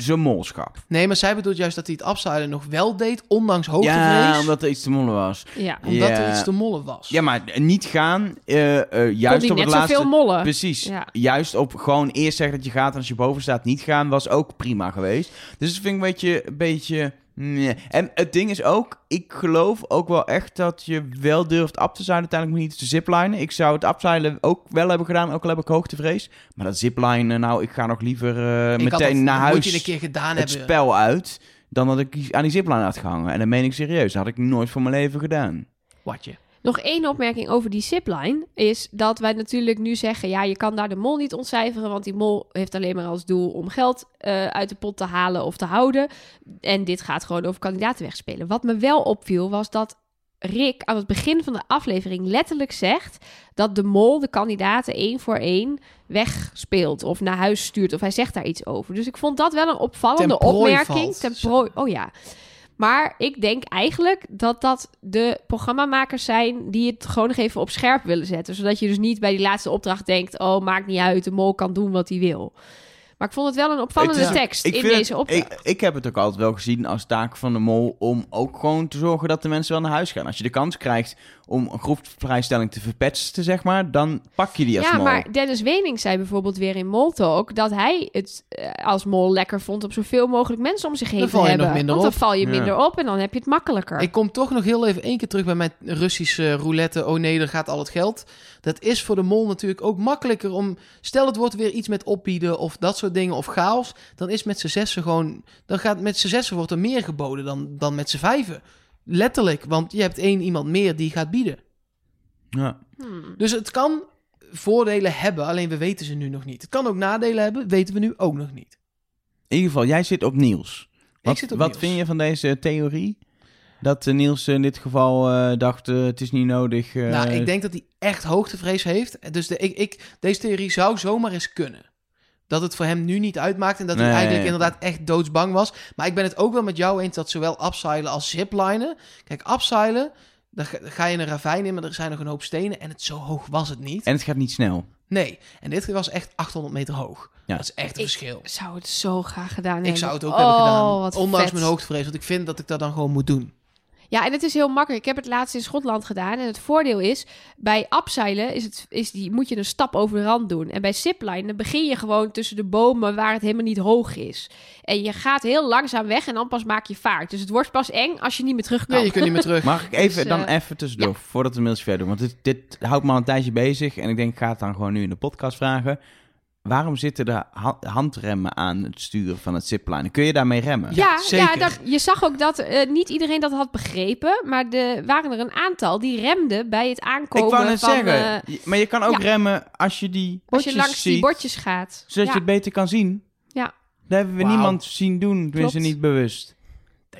zijn molschap. Nee, maar zij bedoelt juist dat hij het upsellen nog wel deed, ondanks hoogtevrees. Ja, omdat er iets te mollen was. Ja. Omdat Ja. er iets te mollen was. Ja, maar niet gaan, eh, eh, juist op het net laatste... zoveel mollen. Precies. Ja. Juist op gewoon eerst zeggen dat je gaat en als je boven staat niet gaan, was ook prima geweest. Dus dat vind ik een beetje... Een beetje nee. En het ding is ook, ik geloof ook wel echt dat je wel durft af te zijn uiteindelijk, niet te ziplinen. Ik zou het afzeilen ook wel hebben gedaan, ook al heb ik hoogtevrees. Maar dat ziplinen, nou, ik ga nog liever eh, Ik had meteen dat- naar huis Moet je een keer gedaan het hebben. spel uit, dan dat ik aan die zipline had gehangen. En dat meen ik serieus, dat had ik nooit voor mijn leven gedaan. Watje. Nog één opmerking over die zipline is dat wij natuurlijk nu zeggen: ja, je kan daar de mol niet ontcijferen, want die mol heeft alleen maar als doel om geld eh, uit de pot te halen of te houden. En dit gaat gewoon over kandidaten wegspelen. Wat me wel opviel was dat Rick aan het begin van de aflevering letterlijk zegt dat de mol de kandidaten één voor één wegspeelt of naar huis stuurt of hij zegt daar iets over. Dus ik vond dat wel een opvallende opmerking. valt. Ten prooi. Oh ja. Maar ik denk eigenlijk dat dat de programmamakers zijn die het gewoon nog even op scherp willen zetten. Zodat je dus niet bij die laatste opdracht denkt: oh, maakt niet uit, de mol kan doen wat hij wil. Maar ik vond het wel een opvallende is- tekst in deze opdracht. Ik, ik heb het ook altijd wel gezien als taak van de mol om ook gewoon te zorgen dat de mensen wel naar huis gaan. Als je de kans krijgt om een groepsvrijstelling te verpetsten, zeg maar, dan pak je die als ja, mol. maar Dennis Wening zei bijvoorbeeld weer in Moltalk dat hij het eh, als mol lekker vond om zoveel mogelijk mensen om zich heen Dan te val je hebben. nog minder Want dan op. val je Ja. minder op en dan heb je het makkelijker. Ik kom toch nog heel even één keer terug bij mijn Russische roulette. Oh nee, er gaat al het geld. Dat is voor de mol natuurlijk ook makkelijker om... Stel het wordt weer iets met opbieden of dat soort dingen of chaos. Dan is met z'n zessen gewoon... Dan gaat met z'n zessen wordt er meer geboden dan, dan met z'n vijven. Letterlijk, want je hebt één iemand meer die gaat bieden. Ja. Hmm. Dus het kan voordelen hebben, alleen we weten ze nu nog niet. Het kan ook nadelen hebben, weten we nu ook nog niet. In ieder geval, jij zit op Niels. Wat, zit op wat Niels. vind je van deze theorie? Dat eh, Niels in dit geval eh, dacht, eh, het is niet nodig. eh, Nou, ik denk dat hij echt hoogtevrees heeft. Dus de, ik, ik, deze theorie zou zomaar eens kunnen. Dat het voor hem nu niet uitmaakt en dat hij Nee. eigenlijk inderdaad echt doodsbang was. Maar ik ben het ook wel met jou eens dat zowel upseilen als ziplinen... Kijk, upseilen, dan ga, je een ravijn in, maar er zijn nog een hoop stenen. En het zo hoog was het niet. En het gaat niet snel. Nee, en dit was echt 800 meter hoog. Ja. Dat is echt een Ik verschil. zou het zo graag gedaan hebben. Ik zou het ook Oh, hebben gedaan. wat Ondanks vet. mijn hoogtevrees. Want ik vind dat ik dat dan gewoon moet doen. Ja, en het is heel makkelijk. Ik heb het laatst in Schotland gedaan. En het voordeel is, bij abseilen is het, is die, moet je een stap over de rand doen. En bij ziplinen begin je gewoon tussen de bomen waar het helemaal niet hoog is. En je gaat heel langzaam weg en dan pas maak je vaart. Dus het wordt pas eng als je niet meer terug kan. Nee, je kunt niet meer terug. Mag ik even, Dus, dan eh, even tussendoor, voordat we mailtje verder doen. Want dit, dit houdt me al een tijdje bezig. En ik denk, ik ga het dan gewoon nu in de podcast vragen. Waarom zitten er ha- handremmen aan het sturen van het ziplinen? Kun je daarmee remmen? Ja, ja, zeker. dat, je zag ook dat eh, niet iedereen dat had begrepen. Maar er waren er een aantal die remden bij het aankomen ik wou net van... zeggen, eh, maar je kan ook ja. remmen als je die als bordjes je langs ziet, die bordjes gaat. zodat ja. je het beter kan zien. Ja. Daar hebben we niemand zien doen, tenminste Klopt. niet bewust.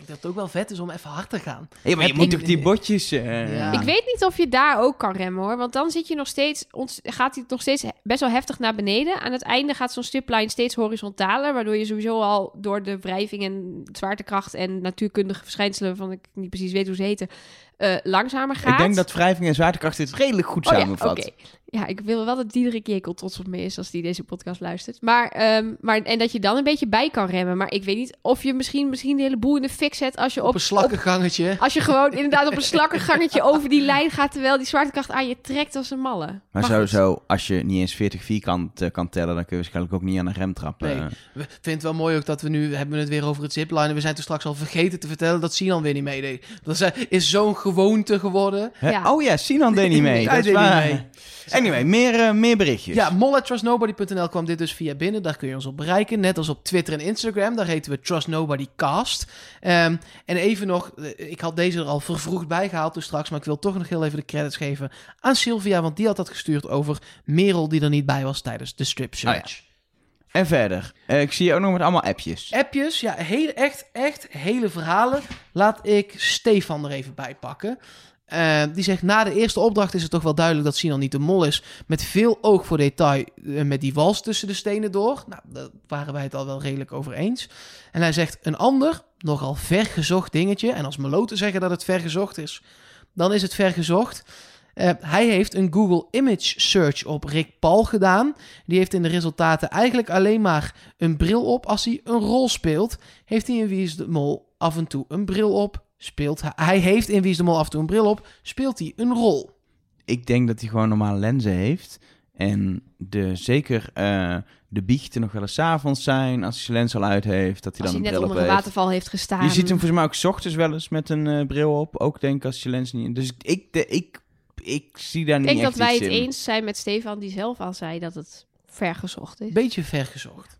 Ik denk dat het ook wel vet is om even hard te gaan. Hey, maar je Heb moet ik- toch die bordjes... eh, Ja. Ik weet niet of je daar ook kan remmen hoor. Want dan zit je nog steeds, ont- gaat hij nog steeds best wel heftig naar beneden. Aan het einde gaat zo'n stiplijn steeds horizontaler. Waardoor je sowieso al door de wrijving en zwaartekracht en natuurkundige verschijnselen van ik niet precies weet hoe ze heten. Eh, langzamer gaat. Ik denk dat wrijving en zwaartekracht dit redelijk goed Oh ja, samenvat. oké. Ja, ik wil wel dat Diederik Jekel trots op me is als die deze podcast luistert. Maar, ehm, maar, en dat je dan een beetje bij kan remmen. Maar ik weet niet of je misschien, misschien de hele boel in de fik zet als je Op, op, een slakkengangetje. als je gewoon inderdaad op een slakkengangetje over die lijn gaat, terwijl die zwaartekracht aan je trekt als een malle. Maar sowieso, als je niet eens 40 vierkant eh, kan tellen, dan kun je waarschijnlijk ook niet aan een rem trappen. Nee. We vinden het wel mooi ook dat we nu hebben het weer over het ziplinen. We zijn toen straks al vergeten te vertellen dat Sinan weer niet meedeed. Dat is, eh, is zo'n gewoonte geworden. Ja. Oh ja, Sinan deed niet mee. Hij dat is deed niet waar. mee. Anyway, meer, eh, meer berichtjes. Ja, mol@trustnobody.nl kwam dit dus via binnen. Daar kun je ons op bereiken. Net als op Twitter en Instagram. Daar heten we Trust Nobody Cast. Ehm, en even nog, eh, ik had deze er al vervroegd bijgehaald dus straks. Maar ik wil toch nog heel even de credits geven aan Sylvia. Want die had dat gestuurd over Merel die er niet bij was tijdens de strip search. En verder, eh, ik zie je ook nog met allemaal appjes. Appjes, ja, hele, echt, echt hele verhalen. Laat ik Stefan er even bij pakken. Eh, die zegt, na de eerste opdracht is het toch wel duidelijk dat Sinan niet de mol is. Met veel oog voor detail eh, met die wals tussen de stenen door. Nou, daar waren wij het al wel redelijk over eens. En hij zegt, een ander, nogal vergezocht dingetje. En als meloten zeggen dat het vergezocht is, dan is het vergezocht. Eh, hij heeft een Google Image Search op Rick Paul gedaan. Die heeft in de resultaten eigenlijk alleen maar een bril op als hij een rol speelt. Heeft hij in Wie is de Mol af en toe een bril op? Speelt hij, hij heeft in Wie is de Mol af en toe een bril op? Speelt hij een rol? Ik denk dat hij gewoon normale lenzen heeft. En de, zeker eh, de biechten nog wel eens 's avonds zijn. Als hij zijn lens al uit heeft, dat hij Als dan hij een net bril onder een heeft. waterval heeft gestaan. Je ziet hem volgens mij ook 's ochtends wel eens met een eh, bril op. Ook denk ik als je lens niet... Dus ik, de, ik, ik zie daar Ik niet denk echt dat wij het in. eens zijn met Stefan, die zelf al zei dat het vergezocht is. Beetje vergezocht.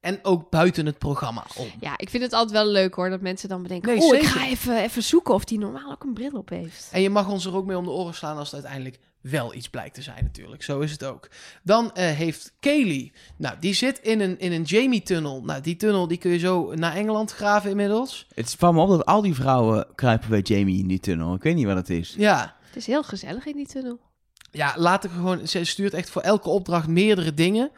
En ook buiten het programma om. Ja, ik vind het altijd wel leuk hoor, dat mensen dan bedenken... Nee, oh, ik ga even, even zoeken of die normaal ook een bril op heeft. En je mag ons er ook mee om de oren slaan als het uiteindelijk wel iets blijkt te zijn natuurlijk. Zo is het ook. Dan eh, heeft Kaylee, nou die zit in een, in een Jamie-tunnel. Nou die tunnel die kun je zo naar Engeland graven inmiddels. Het valt me op dat al die vrouwen kruipen bij Jamie in die tunnel. Ik weet niet wat het is. Ja, Het is heel gezellig in die tunnel. ja laat ik gewoon, ze stuurt echt voor elke opdracht meerdere dingen.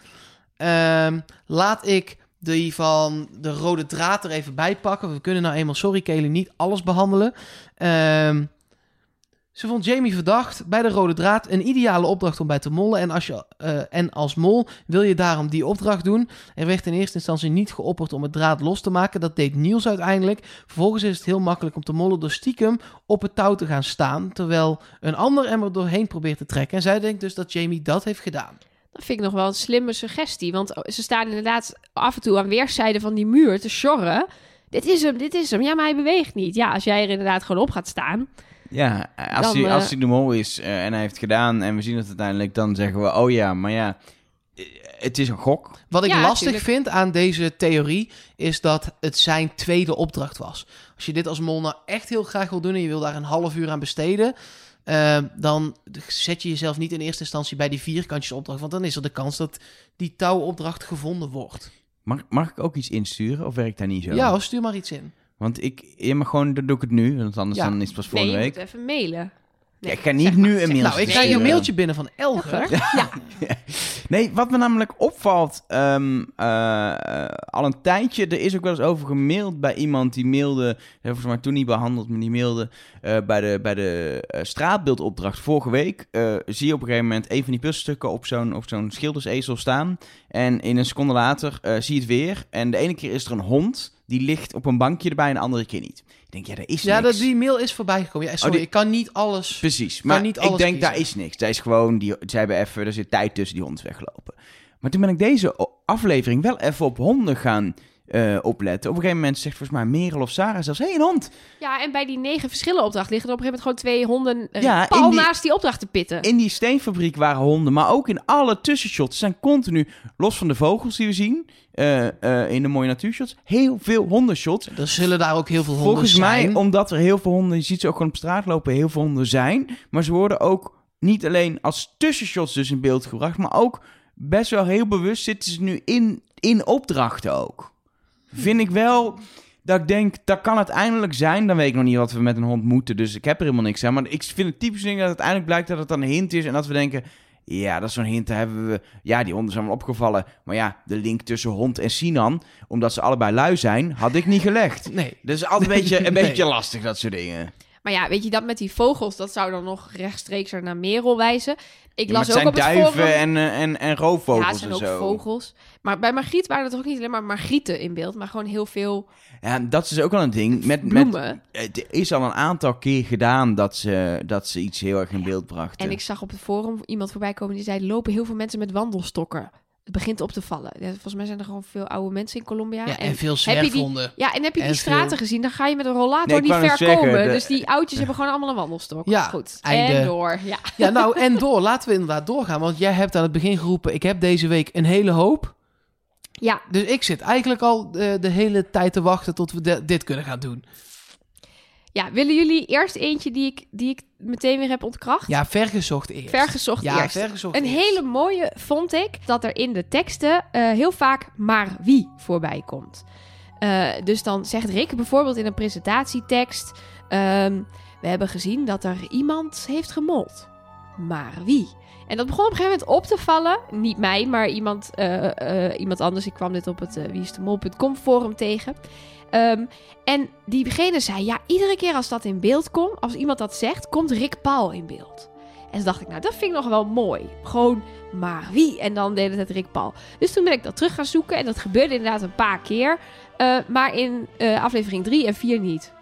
Ehm, laat ik die van de rode draad er even bij pakken. We kunnen nou eenmaal, sorry Kaylee, niet alles behandelen. Ehm, ze vond Jamie verdacht bij de rode draad. Een ideale opdracht om bij te mollen. En als, je, eh, en als mol wil je daarom die opdracht doen. Er werd in eerste instantie niet geopperd om het draad los te maken. Dat deed Niels uiteindelijk. Vervolgens is het heel makkelijk om te mollen door stiekem op het touw te gaan staan. Terwijl een ander hem er doorheen probeert te trekken. En zij denkt dus dat Jamie dat heeft gedaan. Dat vind ik nog wel een slimme suggestie. Want ze staan inderdaad af en toe aan weerszijden van die muur te sjorren. Dit is hem, dit is hem. Ja, maar hij beweegt niet. Ja, als jij er inderdaad gewoon op gaat staan. Ja, als, Dan, hij, eh, als hij de mol is eh, en hij heeft gedaan en we zien het uiteindelijk, dan zeggen we, oh ja, maar ja, eh, het is een gok. Wat ik Ja, lastig tuurlijk. vind aan deze theorie is dat het zijn tweede opdracht was. Als je dit als mol nou echt heel graag wil doen en je wil daar een half uur aan besteden, eh, dan zet je jezelf niet in eerste instantie bij die vierkantjes opdracht, want dan is er de kans dat die touwopdracht gevonden wordt. Mag, mag ik ook iets insturen of werkt dat niet zo? Ja, stuur maar iets in. Want ik, ja, maar gewoon, dan doe ik het nu, want anders Ja. dan is het pas Nee, volgende je week. moet even mailen. Ja, ik ga niet nu een mail Nou, ik krijg sturen. een mailtje binnen van Elger. Elger? Nee, wat me namelijk opvalt, ehm, eh, eh, al een tijdje, er is ook wel eens over gemaild bij iemand die mailde, eh, volgens mij toen niet behandeld, maar die mailde eh, bij de, bij de eh, straatbeeldopdracht vorige week. eh, zie je op een gegeven moment een van die puzzelstukken op zo'n op zo'n schildersezel staan. En in een seconde later eh, zie je het weer. En de ene keer is er een hond, die ligt op een bankje erbij en de andere keer niet. Ik denk, ja, dat is Ja, niks. dat, die mail is voorbij gekomen. Ja, sorry, Oh, die- ik kan niet alles. Precies, maar niet ik alles denk, daar is niks. Daar is gewoon, die, ze hebben even, er zit tijd tussen, die hond is weggelopen. Maar toen ben ik deze aflevering wel even op honden gaan eh, opletten. Op een gegeven moment zegt volgens mij Merel of Sarah zelfs, hé, hey, een hond. Ja, en bij die negen verschillen opdracht liggen er op een gegeven moment gewoon twee honden eh, Ja, pal in die- naast die opdracht te pitten. In die steenfabriek waren honden, maar ook in alle tussenshots zijn continu, los van de vogels die we zien, eh, eh, in de mooie natuurshots, heel veel hondenshots. Er zullen daar ook heel veel honden Volgens zijn. mij, omdat er heel veel honden, je ziet ze ook gewoon op straat lopen, heel veel honden zijn. Maar ze worden ook niet alleen als tussenshots dus in beeld gebracht, maar ook best wel heel bewust zitten ze nu in, in opdrachten ook. Vind ik wel dat ik denk, dat kan uiteindelijk zijn. Dan weet ik nog niet wat we met een hond moeten, dus ik heb er helemaal niks aan. Maar ik vind het typisch ding dat uiteindelijk blijkt dat het dan een hint is en dat we denken... Ja, dat is zo'n hint. Daar hebben we. Ja, die honden zijn wel opgevallen. Maar ja, de link tussen hond en Sinan, omdat ze allebei lui zijn, had ik niet gelegd. Nee. Dus altijd een beetje, een Nee. beetje lastig, dat soort dingen. Maar ja, weet je, dat met die vogels, dat zou dan nog rechtstreeks naar Merel wijzen. Ik las het ook zijn op het duiven forum... en, eh, en, en roofvogels ja, het zijn en ook zo. vogels. Maar bij Margriet waren er toch ook niet alleen maar Margrieten in beeld, maar gewoon heel veel Ja, dat is ook wel een ding. Met, met, het is al een aantal keer gedaan dat ze, dat ze iets heel erg in beeld brachten. En ik zag op het forum iemand voorbij komen die zei: lopen heel veel mensen met wandelstokken. Het begint op te vallen. Ja, volgens mij zijn er gewoon veel oude mensen in Colombia. Ja, en, en, veel heb je die- zwerfhonden. ja, en heb je en die straten veel- gezien? Dan ga je met een rollator Nee, niet ver zeggen, komen. de- Dus die oudjes hebben gewoon allemaal een wandelstok. Ja, goed. einde. En door. Ja. Ja, nou, en door. Laten we inderdaad doorgaan. Want jij hebt aan het begin geroepen, ik heb deze week een hele hoop. ja, Dus ik zit eigenlijk al eh, de hele tijd te wachten tot we de- dit kunnen gaan doen. Ja, willen jullie eerst eentje die ik, die ik meteen weer heb ontkracht? Ja, vergezocht eerst. Vergezocht ja, eerst. vergezocht Een eerst. hele mooie vond ik dat er in de teksten eh, heel vaak maar wie voorbij komt. Eh, dus dan zegt Rick bijvoorbeeld in een presentatietekst: ehm, We hebben gezien dat er iemand heeft gemold. Maar wie? En dat begon op een gegeven moment op te vallen. Niet mij, maar iemand, eh, iemand anders. Ik kwam dit op het uh, forum tegen. Ehm, en diegene zei: Ja, iedere keer als dat in beeld komt, als iemand dat zegt, komt Rick Paul in beeld. En toen dacht ik, nou, dat vind ik nog wel mooi. Gewoon, maar wie? En dan deed het Rick Paul. Dus toen ben ik dat terug gaan zoeken. En dat gebeurde inderdaad een paar keer. Uh, maar in uh, aflevering 3 en 4 niet.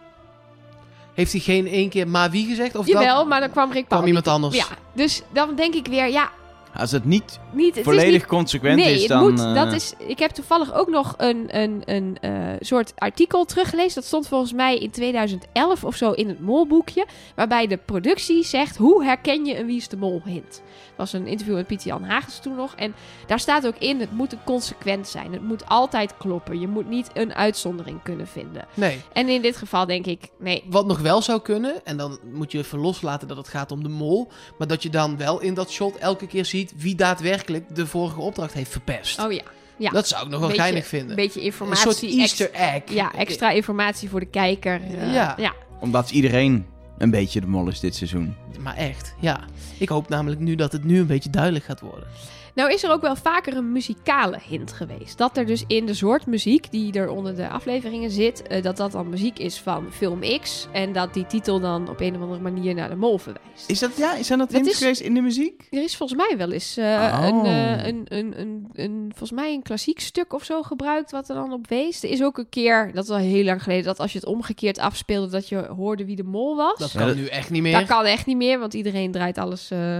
Heeft hij geen één keer maar wie gezegd? Of Jawel, dat... maar dan kwam Rick Paul. kwam iemand anders. Ja, dus dan denk ik weer, ja... Als het niet niet, het volledig is niet, consequent nee, is, dan... moet, uh... dat is, ik heb toevallig ook nog een, een, een uh, soort artikel teruggelezen. Dat stond volgens mij in 2011 of zo in het molboekje. Waarbij de productie zegt, hoe herken je een Wie is de Mol hint? Dat was een interview met Pieter Jan Hagens toen nog. En daar staat ook in, het moet consequent zijn. Het moet altijd kloppen. Je moet niet een uitzondering kunnen vinden. Nee. En in dit geval denk ik, nee. Wat nog wel zou kunnen, en dan moet je even loslaten dat het gaat om de mol. Maar dat je dan wel in dat shot elke keer ziet wie daadwerkelijk de vorige opdracht heeft verpest. Oh ja. ja. Dat zou ik nog wel Beetje- geinig vinden. Een beetje Een informatie. soort Easter egg. Ja, extra informatie voor de kijker. eh, Ja. ja. Omdat iedereen een beetje de mol is dit seizoen. Maar echt, ja. Ik hoop namelijk nu dat het nu een beetje duidelijk gaat worden. Nou is er ook wel vaker een muzikale hint geweest. Dat er dus in de soort muziek die er onder de afleveringen zit, eh, dat dat dan muziek is van film X. En dat die titel dan op een of andere manier naar de mol verwijst. Is dat, ja, zijn dat Dat hints is- geweest in de muziek? Er is volgens mij wel eens eh, Oh. een, eh, een, een, een, een, volgens mij een klassiek stuk of zo gebruikt wat er dan op wees. Er is ook een keer, dat is al heel lang geleden, dat als je het omgekeerd afspeelde, dat je hoorde wie de mol was. Dat Ja, kan dat- nu echt niet meer. Dat kan echt niet meer, want iedereen draait alles, eh,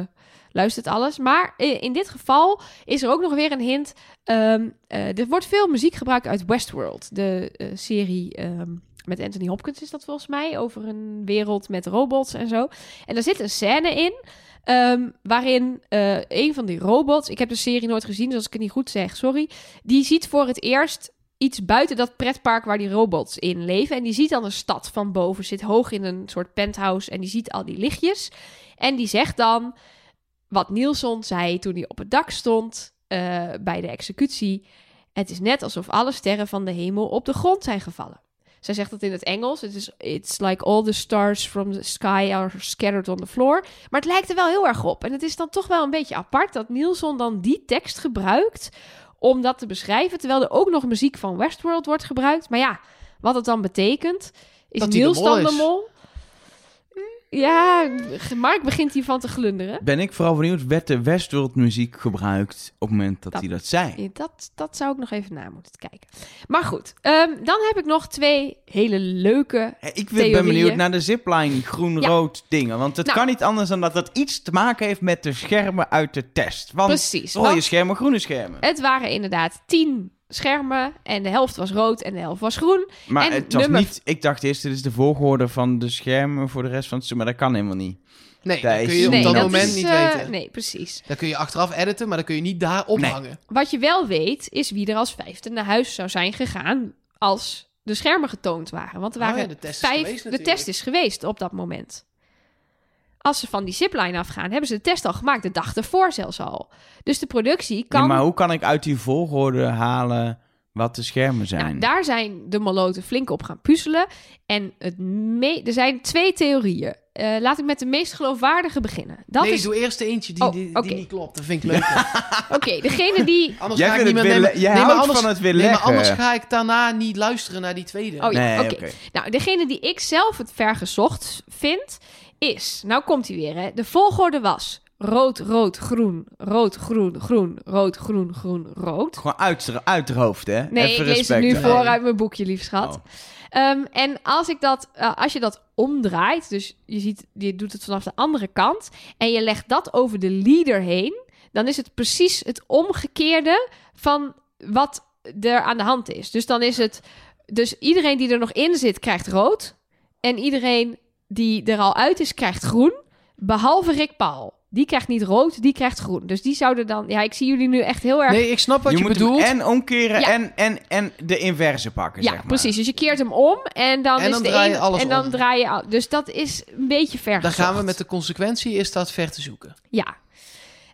luistert alles. Maar in dit geval is er ook nog weer een hint. Ehm, eh, er wordt veel muziek gebruikt uit Westworld, de eh, serie ehm, met Anthony Hopkins is dat volgens mij, over een wereld met robots en zo. En daar zit een scène in. ehm, waarin eh, een van die robots, ik heb de serie nooit gezien, dus als ik het niet goed zeg, sorry. Die ziet voor het eerst iets buiten dat pretpark waar die robots in leven. En die ziet dan een stad van boven, zit hoog in een soort penthouse en die ziet al die lichtjes. En die zegt dan wat Nielsen zei toen hij op het dak stond eh, bij de executie. Het is net alsof alle sterren van de hemel op de grond zijn gevallen. Zij zegt dat in het Engels. Het is It's like all the stars from the sky are scattered on the floor. Maar het lijkt er wel heel erg op. En het is dan toch wel een beetje apart dat Nielsen dan die tekst gebruikt om dat te beschrijven. Terwijl er ook nog muziek van Westworld wordt gebruikt. Maar ja, wat het dan betekent, is Dat de dan mol? Ja, Mark begint hiervan te glunderen. Ben ik vooral benieuwd, werd de Westworld muziek gebruikt op het moment dat, Dat- hij dat zei? Dat, dat zou ik nog even na moeten kijken. Maar goed, ehm, dan heb ik nog twee hele leuke. Ik ben benieuwd naar de zipline groen-rood dingen. Want het Nou. kan niet anders dan dat het iets te maken heeft met de schermen uit de test. Want Precies. rode want schermen, groene schermen. het waren inderdaad tien schermen. En de helft was rood en de helft was groen. Maar en het was nummer- niet... Ik dacht eerst, dit is de volgorde van de schermen voor de rest van het seizoen. Maar dat kan helemaal niet. Nee, dat kun je op nee, dat, dat moment is, niet eh, weten. Nee, precies. Dan kun je achteraf editen, maar dan kun je niet daar ophangen. Wat je wel weet, is wie er als vijfde naar huis zou zijn gegaan als de schermen getoond waren. Want er Oh ja, waren de test vijf. geweest de test is geweest op dat moment. Als ze van die zipline afgaan, hebben ze de test al gemaakt. De dag ervoor zelfs al. Dus de productie kan. Ja, maar hoe kan ik uit die volgorde halen wat de schermen zijn? Nou, daar zijn de maloten flink op gaan puzzelen. En het me- er zijn twee theorieën. eh, laat ik met de meest geloofwaardige beginnen. Dat nee, is... doe eerst eentje die, Oh, die, niet klopt. Dat vind ik leuk. Oké, degene die... Anders Jij ga ik niet meer nemen. le- jij nee, maar houdt anders, van het weer nee, maar leggen. anders ga ik daarna niet luisteren naar die tweede. Oh ja, Nee, oké. oké. Nou, degene die ik zelf het vergezocht vind, is... Nou komt hij weer, hè. De volgorde was rood, rood, groen, rood, groen, groen, rood, groen, groen, rood. Gewoon uit, uit de hoofd, hè? Nee, Even ik lees het nu voor uit mijn boekje, lief schat. Oh. Ehm, en als, ik dat, eh, als je dat omdraait, dus je, ziet, je doet het vanaf de andere kant... en je legt dat over de leader heen... dan is het precies het omgekeerde van wat er aan de hand is. Dus dan is het... Dus iedereen die er nog in zit, krijgt rood. En iedereen die er al uit is, krijgt groen. Behalve Rick Paul. Die krijgt niet rood, die krijgt groen. Dus die zouden dan... Ja, ik zie jullie nu echt heel erg... Nee, ik snap wat je, je moet bedoelt. en omkeren Ja. en, en, en de inverse pakken, Ja, zeg maar. precies. Dus je keert hem om en dan En is dan de draai je ene- alles en dan om. draai je al. Dus dat is een beetje ver. Dan gaan we met de consequentie, is dat ver te zoeken. Ja.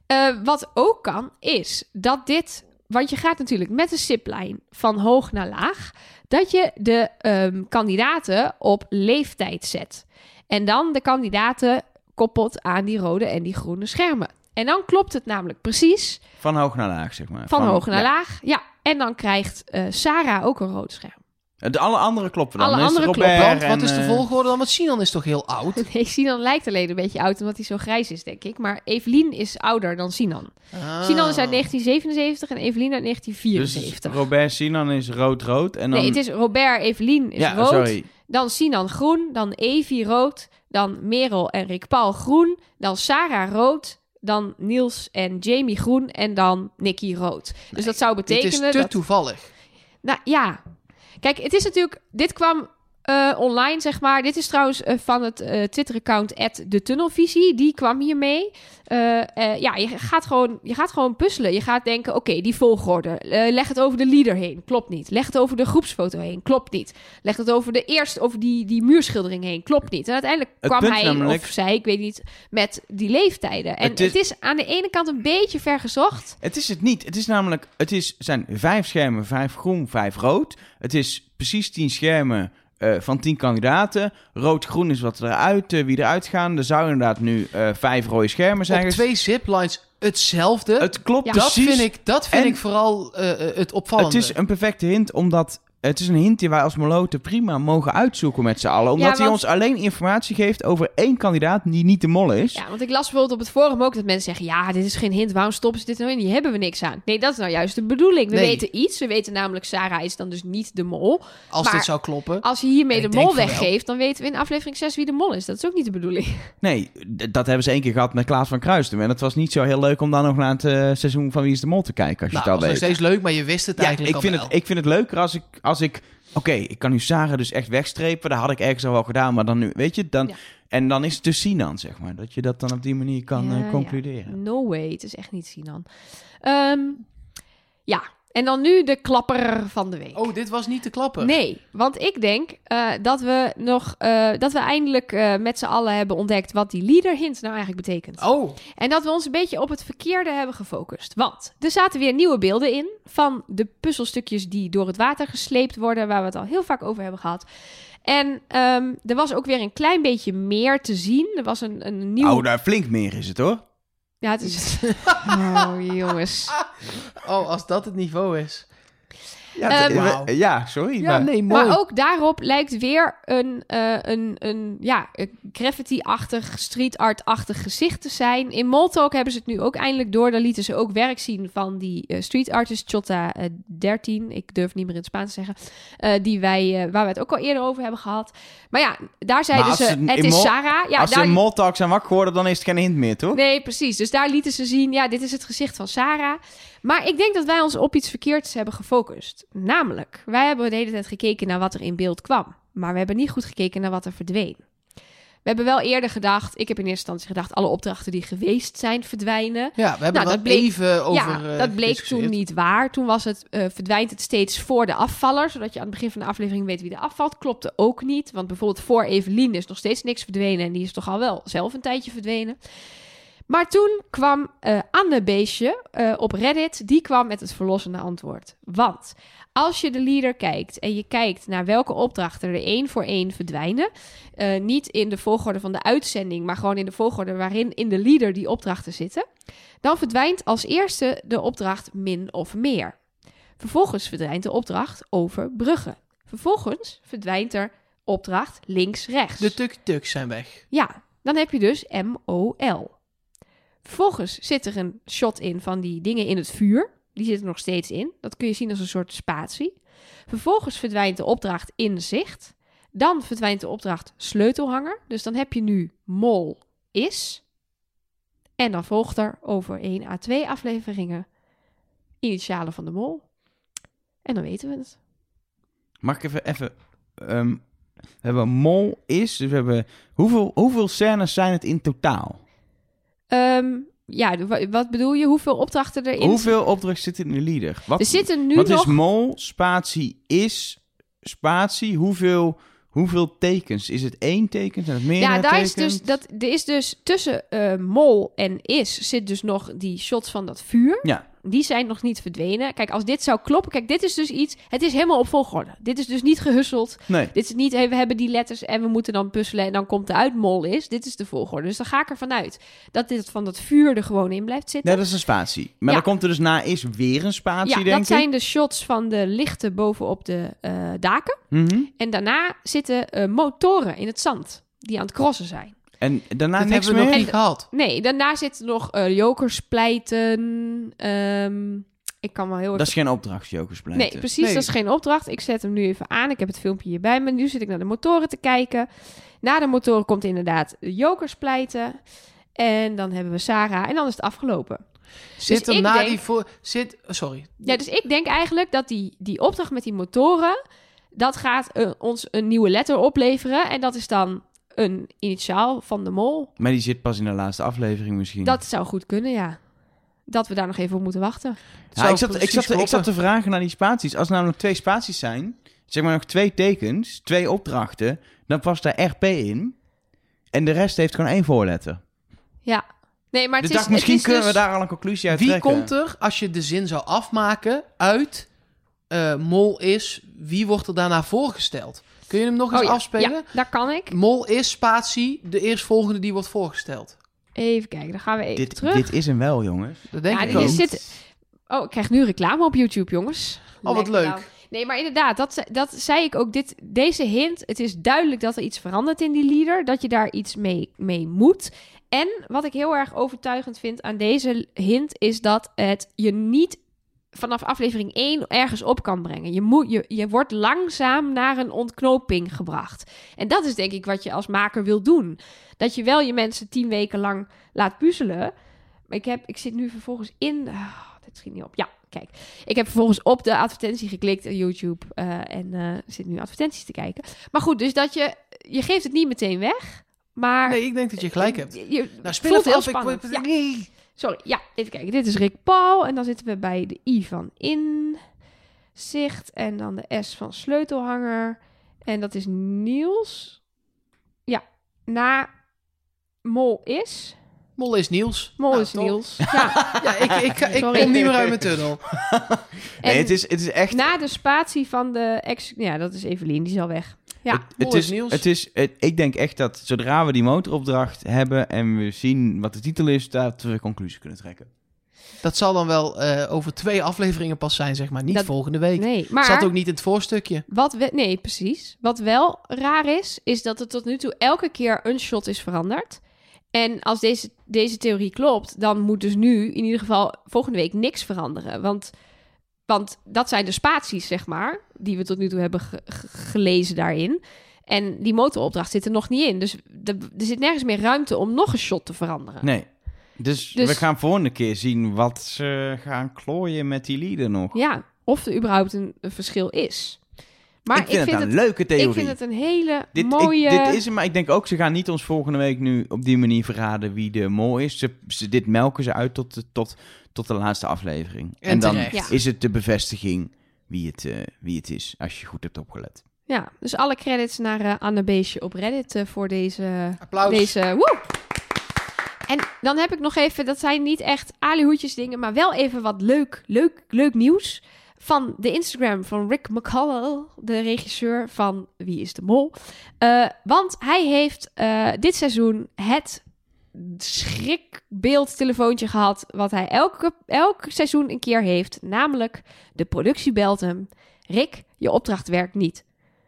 Eh, wat ook kan is dat dit, want je gaat natuurlijk met de ziplijn van hoog naar laag, dat je de ehm, kandidaten op leeftijd zet. En dan de kandidaten koppelt aan die rode en die groene schermen. En dan klopt het namelijk precies Van hoog naar laag, zeg maar. van, hoog naar ja. laag. Ja, en dan krijgt eh, Sarah ook een rood scherm. De alle andere kloppen dan. Alle Dan andere kloppen, Want wat is de eh, volgorde dan? Want Sinan is toch heel oud? Nee, Sinan lijkt alleen een beetje oud omdat hij zo grijs is, denk ik. Maar Evelien is ouder dan Sinan. Ah. Sinan is uit 1977 en Evelien uit Dus 1974. Robert Sinan is rood-rood. En dan... Nee, het is Robert, Evelien is ja, rood. sorry. Dan Sinan groen. Dan Evie rood. Dan Merel en Rick Paul groen. Dan Sarah rood. Dan Niels en Jamie groen. En dan Nicky rood. dus dat zou Dit betekenen is te dat... toevallig. Nou ja. Kijk, het is natuurlijk. Dit kwam eh, online, zeg maar. Dit is trouwens eh, van het eh, Twitter-account de Tunnelvisie. Die kwam hiermee. Ja, je gaat, gewoon, je gaat gewoon puzzelen. Je gaat denken: oké, die volgorde. Leg het over de leader heen. Klopt niet. Leg het over de groepsfoto heen. Klopt niet. Leg het over de eerst over die, die muurschildering heen. Klopt niet. En uiteindelijk Het kwam hij namelijk- of zij, ik weet niet, met die leeftijden. En Het is- het is aan de ene kant een beetje vergezocht. Het is het niet. Het is namelijk, het is, zijn vijf schermen, vijf groen, vijf rood. Het is precies tien schermen eh, van tien kandidaten. Rood-groen is wat eruit, eh, wie eruit gaan. Er zouden inderdaad nu eh, vijf rode schermen zijn. Op twee ziplines hetzelfde. Het klopt Ja. dat precies. vind ik, dat vind En- ik vooral het opvallende. Het is een perfecte hint, omdat het is een hint die wij als Moloten prima mogen uitzoeken met z'n allen. Omdat Ja, hij ons alleen informatie geeft over één kandidaat die niet de mol is. Ja, want ik las bijvoorbeeld op het forum ook dat mensen zeggen: ja, dit is geen hint, waarom stoppen ze dit nou in? Hier hebben we niks aan. Nee, dat is nou juist de bedoeling. We Nee. weten iets. We weten namelijk, Sarah is dan dus niet de mol. Als maar- dit zou kloppen. Als je hiermee de mol weggeeft, dan weten we in aflevering 6 wie de mol is. Dat is ook niet de bedoeling. Nee, dat hebben ze één keer gehad met Klaas van Kruistum. En het was niet zo heel leuk om dan nog naar het eh, seizoen van Wie is de Mol te kijken, als je Nou, het dat al is weet. nog steeds leuk, maar je wist het Ja, eigenlijk ik vind, het, ik vind het leuker als ik... Als ik Oké, ik kan nu Sarah dus echt wegstrepen. Dat had ik ergens al wel gedaan, maar dan nu... Weet je, dan... Ja. En dan is het dus Sinan, zeg maar. Dat je dat dan op die manier kan Ja, eh, ja. concluderen. No way, het is echt niet Sinan. Ehm, ja, en dan nu de klapper van de week. Oh, dit was niet te klappen. Nee, want ik denk eh, dat we nog eh, dat we eindelijk eh, met z'n allen hebben ontdekt wat die leader hint nou eigenlijk betekent. Oh, En dat we ons een beetje op het verkeerde hebben gefocust. Want er zaten weer nieuwe beelden in van de puzzelstukjes die door het water gesleept worden, waar we het al heel vaak over hebben gehad. En ehm, er was ook weer een klein beetje meer te zien. Er was een, een nieuw... Oh, daar flink meer is het, hoor. Ja, het is... oh, jongens. oh, als dat het niveau is. Ja, Ehm, eh, ja sorry. Ja, maar- nee, mooi. Maar ook daarop lijkt weer een, eh, een, een ja, een graffiti-achtig, street art-achtig gezicht te zijn. In Moltalk hebben ze het nu ook eindelijk door. Daar lieten ze ook werk zien van die eh, street artist Chota eh, 13. Ik durf niet meer in het Spaans te zeggen. eh, die wij, eh, waar we het ook al eerder over hebben gehad. Maar ja, daar zeiden ze, ze het is Mol- Sarah. Ja, Als ze daar, in Moltalk zijn wakker geworden, dan is het geen hint meer, toch? Nee, precies. Dus daar lieten ze zien, ja, dit is het gezicht van Sarah. Maar ik denk dat wij ons op iets verkeerds hebben gefocust. Namelijk, wij hebben de hele tijd gekeken naar wat er in beeld kwam. Maar we hebben niet goed gekeken naar wat er verdween. We hebben wel eerder gedacht, ik heb in eerste instantie gedacht, alle opdrachten die geweest zijn verdwijnen. Ja, we hebben Nou, dat bleek- even over ja, eh, dat bleek gediscussieerd. toen niet waar. Toen was het, eh, verdwijnt het steeds voor de afvaller, zodat je aan het begin van de aflevering weet wie er afvalt. Klopte ook niet, want bijvoorbeeld voor Evelien is nog steeds niks verdwenen en die is toch al wel zelf een tijdje verdwenen. Maar toen kwam eh Anne Beestje eh, op Reddit, die kwam met het verlossende antwoord. Want als je de leader kijkt en je kijkt naar welke opdrachten er één voor één verdwijnen, eh, niet in de volgorde van de uitzending, maar gewoon in de volgorde waarin in de leader die opdrachten zitten, dan verdwijnt als eerste de opdracht min of meer. Vervolgens verdwijnt de opdracht over bruggen. Vervolgens verdwijnt er opdracht links-rechts. De tuk-tuks zijn weg. Ja, dan heb je dus M-O-L. Vervolgens zit er een shot in van die dingen in het vuur. Die zitten nog steeds in. Dat kun je zien als een soort spatie. Vervolgens verdwijnt de opdracht in zicht. Dan verdwijnt de opdracht sleutelhanger. Dus dan heb je nu mol is. En dan volgt er over 1 à 2 afleveringen initialen van de mol. En dan weten we het. Mag ik even... even ehm, we hebben mol is, dus we hebben... Hoeveel, hoeveel scènes zijn het in totaal? Ehm, ja, wat bedoel je? Hoeveel opdrachten erin Hoeveel opdrachten zitten in de leader? Wat, Er zitten nu wat nog... is mol, spatie, is, spatie? Hoeveel, hoeveel tekens? Is het één teken? Zijn het meerdere Ja, daar is dus, dat, er is dus tussen eh, mol en is zit dus nog die shots van dat vuur. Ja, Die zijn nog niet verdwenen. Kijk, als dit zou kloppen, kijk, dit is dus iets, het is helemaal op volgorde. Dit is dus niet gehusseld. nee. Dit is niet, hey, we hebben die letters en we moeten dan puzzelen en dan komt eruit mol is. Dit is de volgorde. Dus dan ga ik ervan uit dat dit van dat vuur er gewoon in blijft zitten. Nee, dat is een spatie. Maar Ja. dan komt er dus na is weer een spatie, ja, denk dat zijn de shots van de lichten bovenop de eh, daken. Mhm. En daarna zitten eh, motoren in het zand die aan het crossen zijn. En daarna dat niks hebben we meer? nog niet gehad. Nee, daarna zitten nog eh jokerspleiten. Ehm, ik kan wel heel even... Dat is geen opdracht, Jokers Nee, precies, Nee. dat is geen opdracht. Ik zet hem nu even aan. Ik heb het filmpje hier bij me. Nu zit ik naar de motoren te kijken. Na de motoren komt inderdaad de jokerspleiten. En dan hebben we Sarah. En dan is het afgelopen. Zit Dus er na denk- die voor... Zit... Sorry. Ja, dus ik denk eigenlijk dat die, die opdracht met die motoren... dat gaat eh, ons een nieuwe letter opleveren. En dat is dan een initiaal van de mol. Maar die zit pas in de laatste aflevering misschien. Dat zou goed kunnen, ja. Dat we daar nog even op moeten wachten. Ja, ik, zat, ik, zat, te- ik zat te vragen naar die spaties. Als er namelijk twee spaties zijn, zeg maar nog twee tekens, twee opdrachten, dan past daar RP in. En de rest heeft gewoon één voorletter. Ja. Nee, maar het dus is, dacht, misschien het is kunnen dus- we daar al een conclusie uit Wie trekken. komt er, als je de zin zou afmaken, uit eh, mol is, wie wordt er daarna voorgesteld? Kun je hem nog eens Oh ja, afspelen? Ja, daar kan ik. Mol is spatie, de eerstvolgende die wordt voorgesteld. Even kijken, dan gaan we even Dit, terug. dit is hem wel, jongens. Dat denk Ja, ik ook. zit- Oh, ik krijg nu reclame op YouTube, jongens. Oh, wat Lekker leuk. nou. Nee, maar inderdaad, dat, ze- dat zei ik ook. Dit, deze hint, het is duidelijk dat er iets verandert in die leader. Dat je daar iets mee, mee moet. En wat ik heel erg overtuigend vind aan deze hint... is dat het je niet vanaf aflevering 1 ergens op kan brengen. Je, moet, je, je wordt langzaam naar een ontknoping gebracht. En dat is denk ik wat je als maker wil doen. Dat je wel je mensen tien weken lang laat puzzelen... Maar ik, heb, ik zit nu vervolgens in... ah, dit schiet niet op. Ja, kijk. Ik heb vervolgens op de advertentie geklikt op YouTube. eh, en eh, zit nu advertenties te kijken. Maar goed, dus dat je... Je geeft het niet meteen weg. Maar... Nee, ik denk dat je gelijk hebt. Je, je Nou, speel heel af. Ik- spannend. ik- Ja, nee. Sorry. Ja, even kijken. Dit is Rick Paul. En dan zitten we bij de I van inzicht. En dan de S van sleutelhanger. En dat is Niels. Ja, na Mol is... Mol is Niels. Mol Nou, is? Niels. Ja, Ja, ik, ik, ik, kom niet meer uit mijn tunnel. Nee, het is, het is echt... na de spatie van de ex... Ja, dat is Evelien. Die is al weg. Ja, het, is, Niels. het is, het- ik denk echt dat zodra we die motoropdracht hebben en we zien wat de titel is, dat we conclusie kunnen trekken. Dat zal dan wel eh, over twee afleveringen pas zijn, zeg maar. Niet Dat- volgende week. nee. Maar... Zat ook niet in het voorstukje. Wat we, nee, precies. Wat wel raar is, is dat er tot nu toe elke keer een shot is veranderd. En als deze, deze theorie klopt, dan moet dus nu in ieder geval volgende week niks veranderen. Want, want dat zijn de spaties, zeg maar, die we tot nu toe hebben ge- ge- gelezen daarin. En die motoropdracht zit er nog niet in. Dus er zit nergens meer ruimte om nog een shot te veranderen. Nee. Dus, Dus- we gaan volgende keer zien wat ze gaan klooien met die lieden nog. Ja, of er überhaupt een, een verschil is. Maar ik vind het een leuke theorie. ik vind het een hele Dit, ik- mooie... dit is hem, maar ik denk ook, ze gaan niet ons volgende week nu op die manier verraden wie de mol is. Ze, ze- dit melken ze uit tot, de- tot, tot de laatste aflevering. En En, dan. Ja. is het de bevestiging wie het, eh, wie het is, als je goed hebt opgelet. Ja, dus alle credits naar eh, Anne Beestje op Reddit eh, voor deze... Applaus. deze woe! En dan heb ik nog even, dat zijn niet echt alihoedjes dingen, maar wel even wat leuk, leuk, leuk nieuws. Van de Instagram van Rick McCallell, de regisseur van Wie is de Mol. Uh, want hij heeft uh, dit seizoen het schrikbeeldtelefoontje gehad. Wat hij elke, elk seizoen een keer heeft. Namelijk de productie belt hem. Rick, je opdracht werkt niet.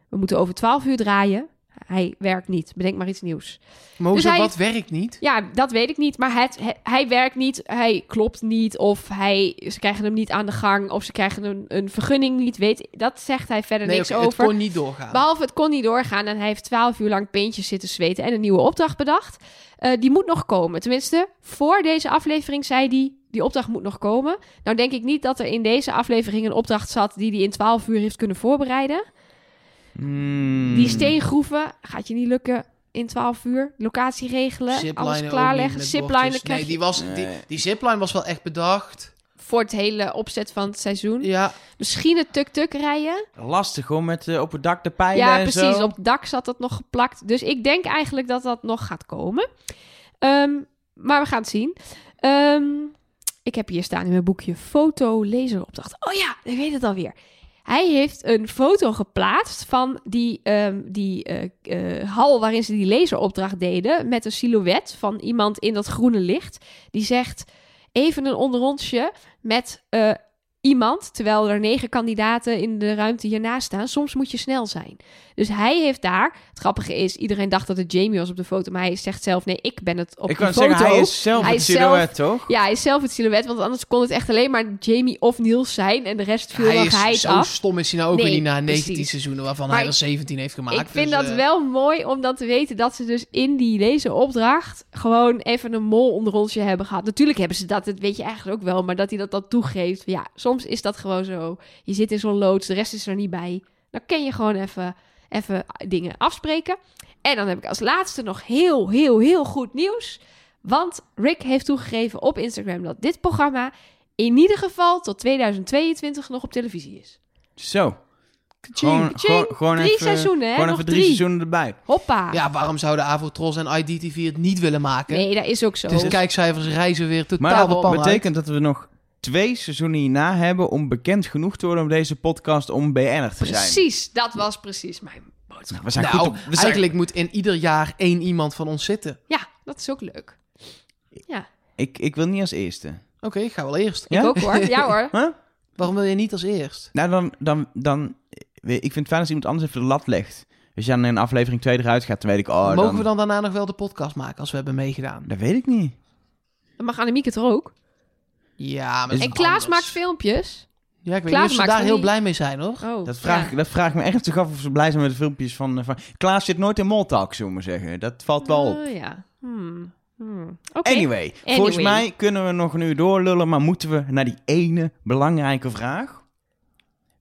We moeten over 12 uur draaien. Hij werkt niet. Bedenk maar iets nieuws. Maar dus hij, wat werkt niet? Ja, dat weet ik niet. Maar het, hij werkt niet. Hij klopt niet. Of hij, ze krijgen hem niet aan de gang. Of ze krijgen een, een vergunning niet. Weet, dat zegt hij verder niks over. Het kon niet doorgaan. Behalve het kon niet doorgaan. En hij heeft twaalf uur lang peentjes zitten zweten. En een nieuwe opdracht bedacht. Uh, die moet nog komen. Tenminste, voor deze aflevering zei hij die opdracht moet nog komen. Nou denk ik niet dat er in deze aflevering een opdracht zat die hij in 12 uur heeft kunnen voorbereiden. Hmm. Die steengroeven gaat je niet lukken in 12 uur. Locatie regelen, alles klaarleggen. Ziplinen Nee, die, was, die, die zipline was wel echt bedacht. Voor het hele opzet van het seizoen. Ja. Misschien het tuk-tuk rijden. Lastig hoor, met uh, op het dak de pijlen Ja, en precies. zo. Op het dak zat het nog geplakt. Dus ik denk eigenlijk dat dat nog gaat komen. Um, maar we gaan het zien. Um, ik heb hier staan in mijn boekje foto laseropdracht. Oh ja, ik weet het alweer. Hij heeft een foto geplaatst van die, um, die uh, uh, hal waarin ze die laseropdracht deden. Met een silhouet van iemand in dat groene licht. Die zegt: Even een onderrondje met uh, iemand. Terwijl er negen kandidaten in de ruimte hiernaast staan. Soms moet je snel zijn. Dus hij heeft daar. Het grappige is, iedereen dacht dat het Jamie was op de foto. Maar hij zegt zelf: Nee, ik ben het op ik de kan foto. zeggen, hij is zelf Hij het is silhouet, toch? Ja, hij is zelf het silhouet. Want anders kon het echt alleen maar Jamie of Niels zijn. En de rest viel hij dan is geheid zo af. stom is hij nou ook Nee, weer niet na 19 precies. seizoenen waarvan Maar hij er ik- 17 heeft gemaakt. Ik vind Dus, dat eh, wel mooi om dan te weten dat ze dus in die lezenopdracht gewoon even een mol onder onsje hebben gehad. Natuurlijk hebben ze dat, dat weet je eigenlijk ook wel, maar dat hij dat dan toegeeft. Ja, soms is dat gewoon zo. Je zit in zo'n loods, de rest is er niet bij. Dan kan je gewoon even, even dingen afspreken. En dan heb ik als laatste nog heel, heel, heel goed nieuws. Want Rick heeft toegegeven op Instagram dat dit programma in ieder geval tot 2022 nog op televisie is. Zo. Kaching. Gewoon, Kaching. gewoon, gewoon Drie even, seizoenen, hè? Gewoon Nog even drie drie. seizoenen erbij. Hoppa. Ja, waarom zouden Avotros en IDTV het niet willen maken? nee, dat is ook zo. Dus de kijkcijfers reizen weer totaal Maar dat uit. betekent dat we nog twee seizoenen hierna hebben om bekend genoeg te worden om deze podcast om BN'er te zijn. Precies, dat was precies mijn boodschap. We zijn nou, goed op, we zijn, eigenlijk moet in ieder jaar één iemand van ons zitten. Ja, dat is ook leuk. Ja, ik, ik wil niet als eerste. Oké, ik ga wel eerst. Ja? ik ook hoor. Ja hoor. Huh? Waarom wil je niet als eerst? Nou, dan, dan, dan... Ik vind het fijn als iemand anders even de lat legt. Als je dan in aflevering 2 eruit gaat, dan weet ik... Oh, Mogen dan, we dan daarna nog wel de podcast maken als we hebben meegedaan? Dat weet ik niet. Mag Annemiek het er ook? Ja, maar En Klaas anders. maakt filmpjes. Ja, ik weet Klaas niet of ze daar heel die- blij mee zijn, hoor. Oh, Dat vraag, ja. ik, dat vraag ik me echt af of ze blij zijn met de filmpjes van... van Klaas zit nooit in Moltalk, zullen we maar zeggen. Dat valt wel op. Oh, ja. Hmm. Hmm. Oké. Anyway, volgens mij kunnen we nog een uur doorlullen, maar moeten we naar die ene belangrijke vraag.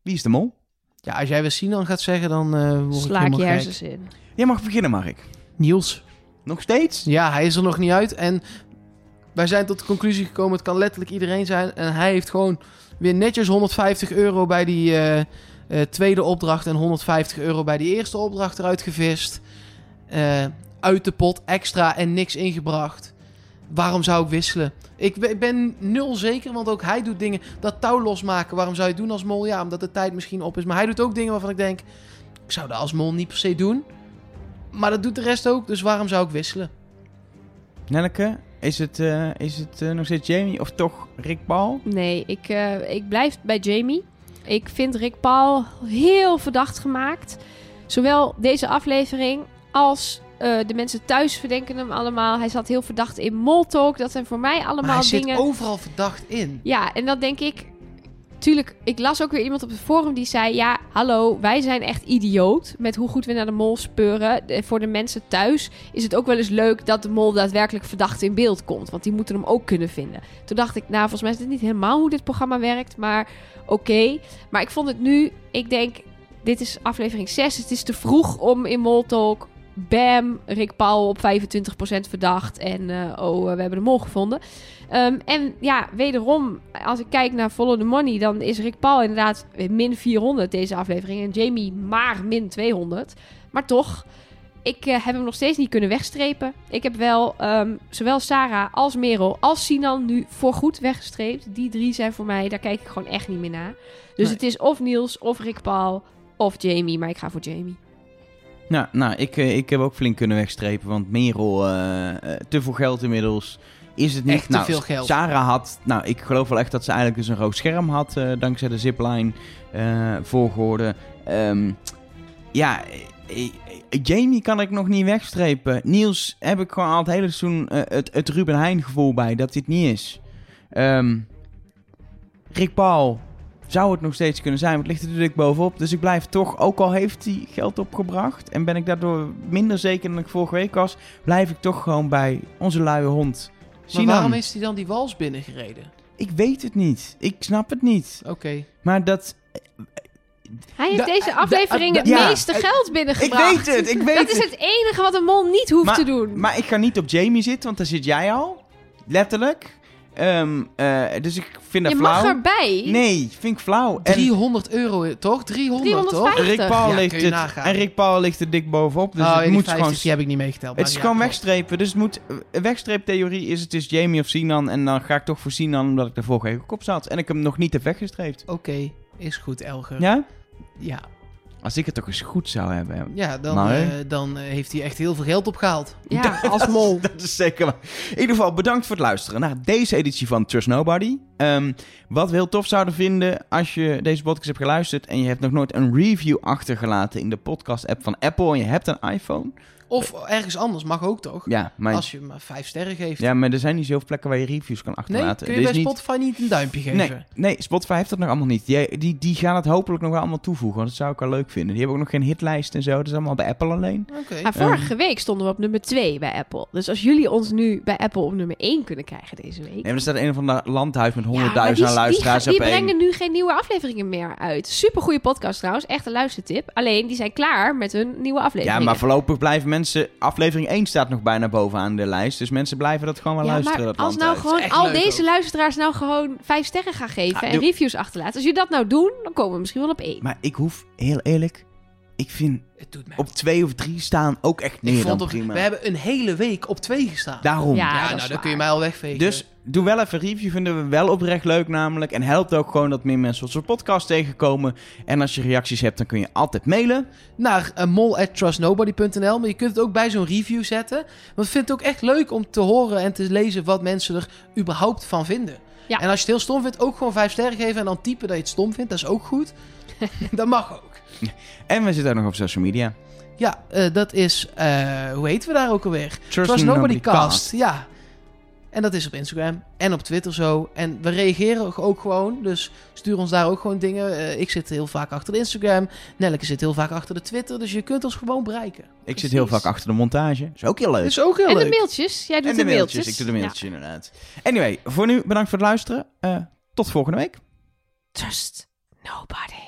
Wie is de mol? Ja, als jij weer Sinan gaat zeggen, dan eh word ik Sla ik helemaal je hersens in. Jij mag beginnen, Mark. Niels. Nog steeds? Ja, hij is er nog niet uit. En wij zijn tot de conclusie gekomen, het kan letterlijk iedereen zijn. En hij heeft gewoon weer netjes 150 euro bij die eh, eh, tweede opdracht en 150 euro bij die eerste opdracht eruit gevist. Eh, uit de pot, extra en niks ingebracht. Waarom zou ik wisselen? Ik be- ik ben nul zeker, want ook hij doet dingen. Dat touw losmaken, waarom zou je doen als mol? Ja, omdat de tijd misschien op is. Maar hij doet ook dingen waarvan ik denk... Ik zou dat als mol niet per se doen. Maar dat doet de rest ook, dus waarom zou ik wisselen? Nelleke, is het, eh, is het eh, nog steeds Jamie of toch Rick Paul? Nee, ik, eh, ik blijf bij Jamie. Ik vind Rick Paul heel verdacht gemaakt. Zowel deze aflevering als eh, de mensen thuis verdenken hem allemaal. Hij zat heel verdacht in Moltalk. Dat zijn voor mij Maar allemaal hij dingen... zit overal verdacht in. Ja, en dan denk ik... Tuurlijk, ik las ook weer iemand op het forum die zei... Ja, hallo, wij zijn echt idioot met hoe goed we naar de mol speuren. Voor de mensen thuis is het ook wel eens leuk dat de mol daadwerkelijk verdacht in beeld komt. Want die moeten hem ook kunnen vinden. Toen dacht ik, nou, volgens mij is dit niet helemaal hoe dit programma werkt. Maar oké. Maar ik vond het nu... Ik denk, dit is aflevering 6. Het is te vroeg om in Mol Talk... Bam, Rick Paul op 25% verdacht. En eh, oh, we hebben de mol gevonden. Ehm, en ja, wederom, als ik kijk naar Follow the Money, dan is Rick Paul inderdaad min 400 deze aflevering. En Jamie maar min 200. Maar toch, ik eh, heb hem nog steeds niet kunnen wegstrepen. Ik heb wel ehm, zowel Sarah als Merel als Sinan nu voorgoed weggestreept. Die drie zijn voor mij, daar kijk ik gewoon echt niet meer naar. Dus Nee. het is of Niels, of Rick Paul, of Jamie. Maar ik ga voor Jamie. Nou, nou ik, eh, ik heb ook flink kunnen wegstrepen, want Merel, eh, eh, te veel geld inmiddels. Is het niet? Echt te nou, veel geld. Sarah had, nou, ik geloof wel echt dat ze eigenlijk dus een rood scherm had, dankzij de zipline. Ehm, ja, Jamie kan ik nog niet wegstrepen. Niels heb ik gewoon al het hele seizoen het, het Ruben Heijn gevoel bij dat dit niet is. Ehm, Rick Paul zou het nog steeds kunnen zijn, maar het ligt er natuurlijk bovenop. Dus ik blijf toch, ook al heeft hij geld opgebracht en ben ik daardoor minder zeker dan ik vorige week was, blijf ik toch gewoon bij onze luie hond. Maar waarom is hij dan die wals binnengereden? Ik weet het niet. Ik snap het niet. Oké. Maar dat... Hij heeft Da- deze da- aflevering da- het ja, meeste geld Ik binnengebracht. weet het, ik weet Dat is het. het enige wat een mol niet hoeft Maar- te doen. Maar ik ga niet op Jamie zitten, want daar zit jij al. Letterlijk. Ehm, eh, dus ik vind dat je flauw. mag erbij. Nee, vind ik flauw. En 300 euro, toch? 300, toch? 350. Rick Paul Ja, ligt je het, en Rick Paul ligt er dik bovenop. Dus oh, het die moet 50, gewoon... die heb ik niet meegeteld. Het is maar gewoon ja, wegstrepen. Dus het moet... Een wegstreeptheorie is het is Jamie of Sinan. En dan ga ik toch voor Sinan, omdat ik er vorige week op zat. En ik hem nog niet heb weggestreept. Oké, is goed, Elger. Ja? Ja, Als ik het toch eens goed zou hebben. ja dan, Maar, eh, dan eh, heeft hij echt heel veel geld opgehaald. Ja, als mol. Dat is zeker waar. In ieder geval bedankt voor het luisteren naar deze editie van Trust Nobody. Ehm, wat we heel tof zouden vinden als je deze podcast hebt geluisterd en je hebt nog nooit een review achtergelaten in de podcast-app van Apple en je hebt een iPhone. Of ergens anders, mag ook toch? Ja, maar, Als je maar vijf sterren geeft. ja, maar er zijn niet zoveel plekken waar je reviews kan nee, achterlaten. kun je bij is niet- Spotify niet een duimpje geven? Nee, nee, Spotify heeft dat nog allemaal niet. Die, die, die gaan het hopelijk nog wel allemaal toevoegen, want dat zou ik wel leuk vinden. Die hebben ook nog geen hitlijst en zo, dat is allemaal bij Apple alleen. Oké. Maar vorige week stonden we op nummer 2 bij Apple. Dus als jullie ons nu bij Apple op nummer 1 kunnen krijgen deze week. Nee, maar er staat een of ander landhuis met Ja, maar honderdduizend die, luisteraars die, die op één. brengen nu geen nieuwe afleveringen meer uit. Super goede podcast trouwens, echt een luistertip. Alleen die zijn klaar met hun nieuwe Ja, afleveringen. maar voorlopig blijven mensen... Aflevering 1 staat nog bijna bovenaan de lijst. Dus mensen blijven dat gewoon wel Ja, luisteren. maar dat als nou gewoon al leuk deze ook. luisteraars nou gewoon vijf sterren gaan geven Ah, en reviews achterlaten. Als jullie dat nou doen, dan komen we misschien wel op één. Maar ik hoef, heel eerlijk... Ik vind Het doet mij. op twee of drie staan ook echt ik meer dan prima. we hebben een hele week op twee gestaan. Daarom. Ja, nou, dan kun je mij al wegvegen. Dus doe wel even een review. Vinden we wel oprecht leuk namelijk. En helpt ook gewoon dat meer mensen onze podcast tegenkomen. En als je reacties hebt, dan kun je altijd mailen. naar uh, mol@trustnobody.nl, maar je kunt het ook bij zo'n review zetten. Want ik vind het ook echt leuk om te horen en te lezen wat mensen er überhaupt van vinden. Ja. En als je het heel stom vindt, ook gewoon vijf sterren geven en dan typen dat je het stom vindt. Dat is ook goed. dat mag ook. En we zitten ook nog op social media. Ja, eh, dat is, eh, hoe heten we daar ook alweer? Trust, Trust Nobody Nobody Cast. Cast. Ja. En dat is op Instagram en op Twitter zo. En we reageren ook gewoon. Dus stuur ons daar ook gewoon dingen. Eh, ik zit heel vaak achter de Instagram. Nelleke zit heel vaak achter de Twitter. Dus je kunt ons gewoon bereiken. Ik zit heel vaak achter de montage. Dat is ook heel leuk. Is ook heel en leuk. de mailtjes. Jij doet en de mailtjes. mailtjes. Ik doe de mailtjes inderdaad. Anyway, voor nu bedankt voor het luisteren. Eh, tot volgende week. Trust nobody.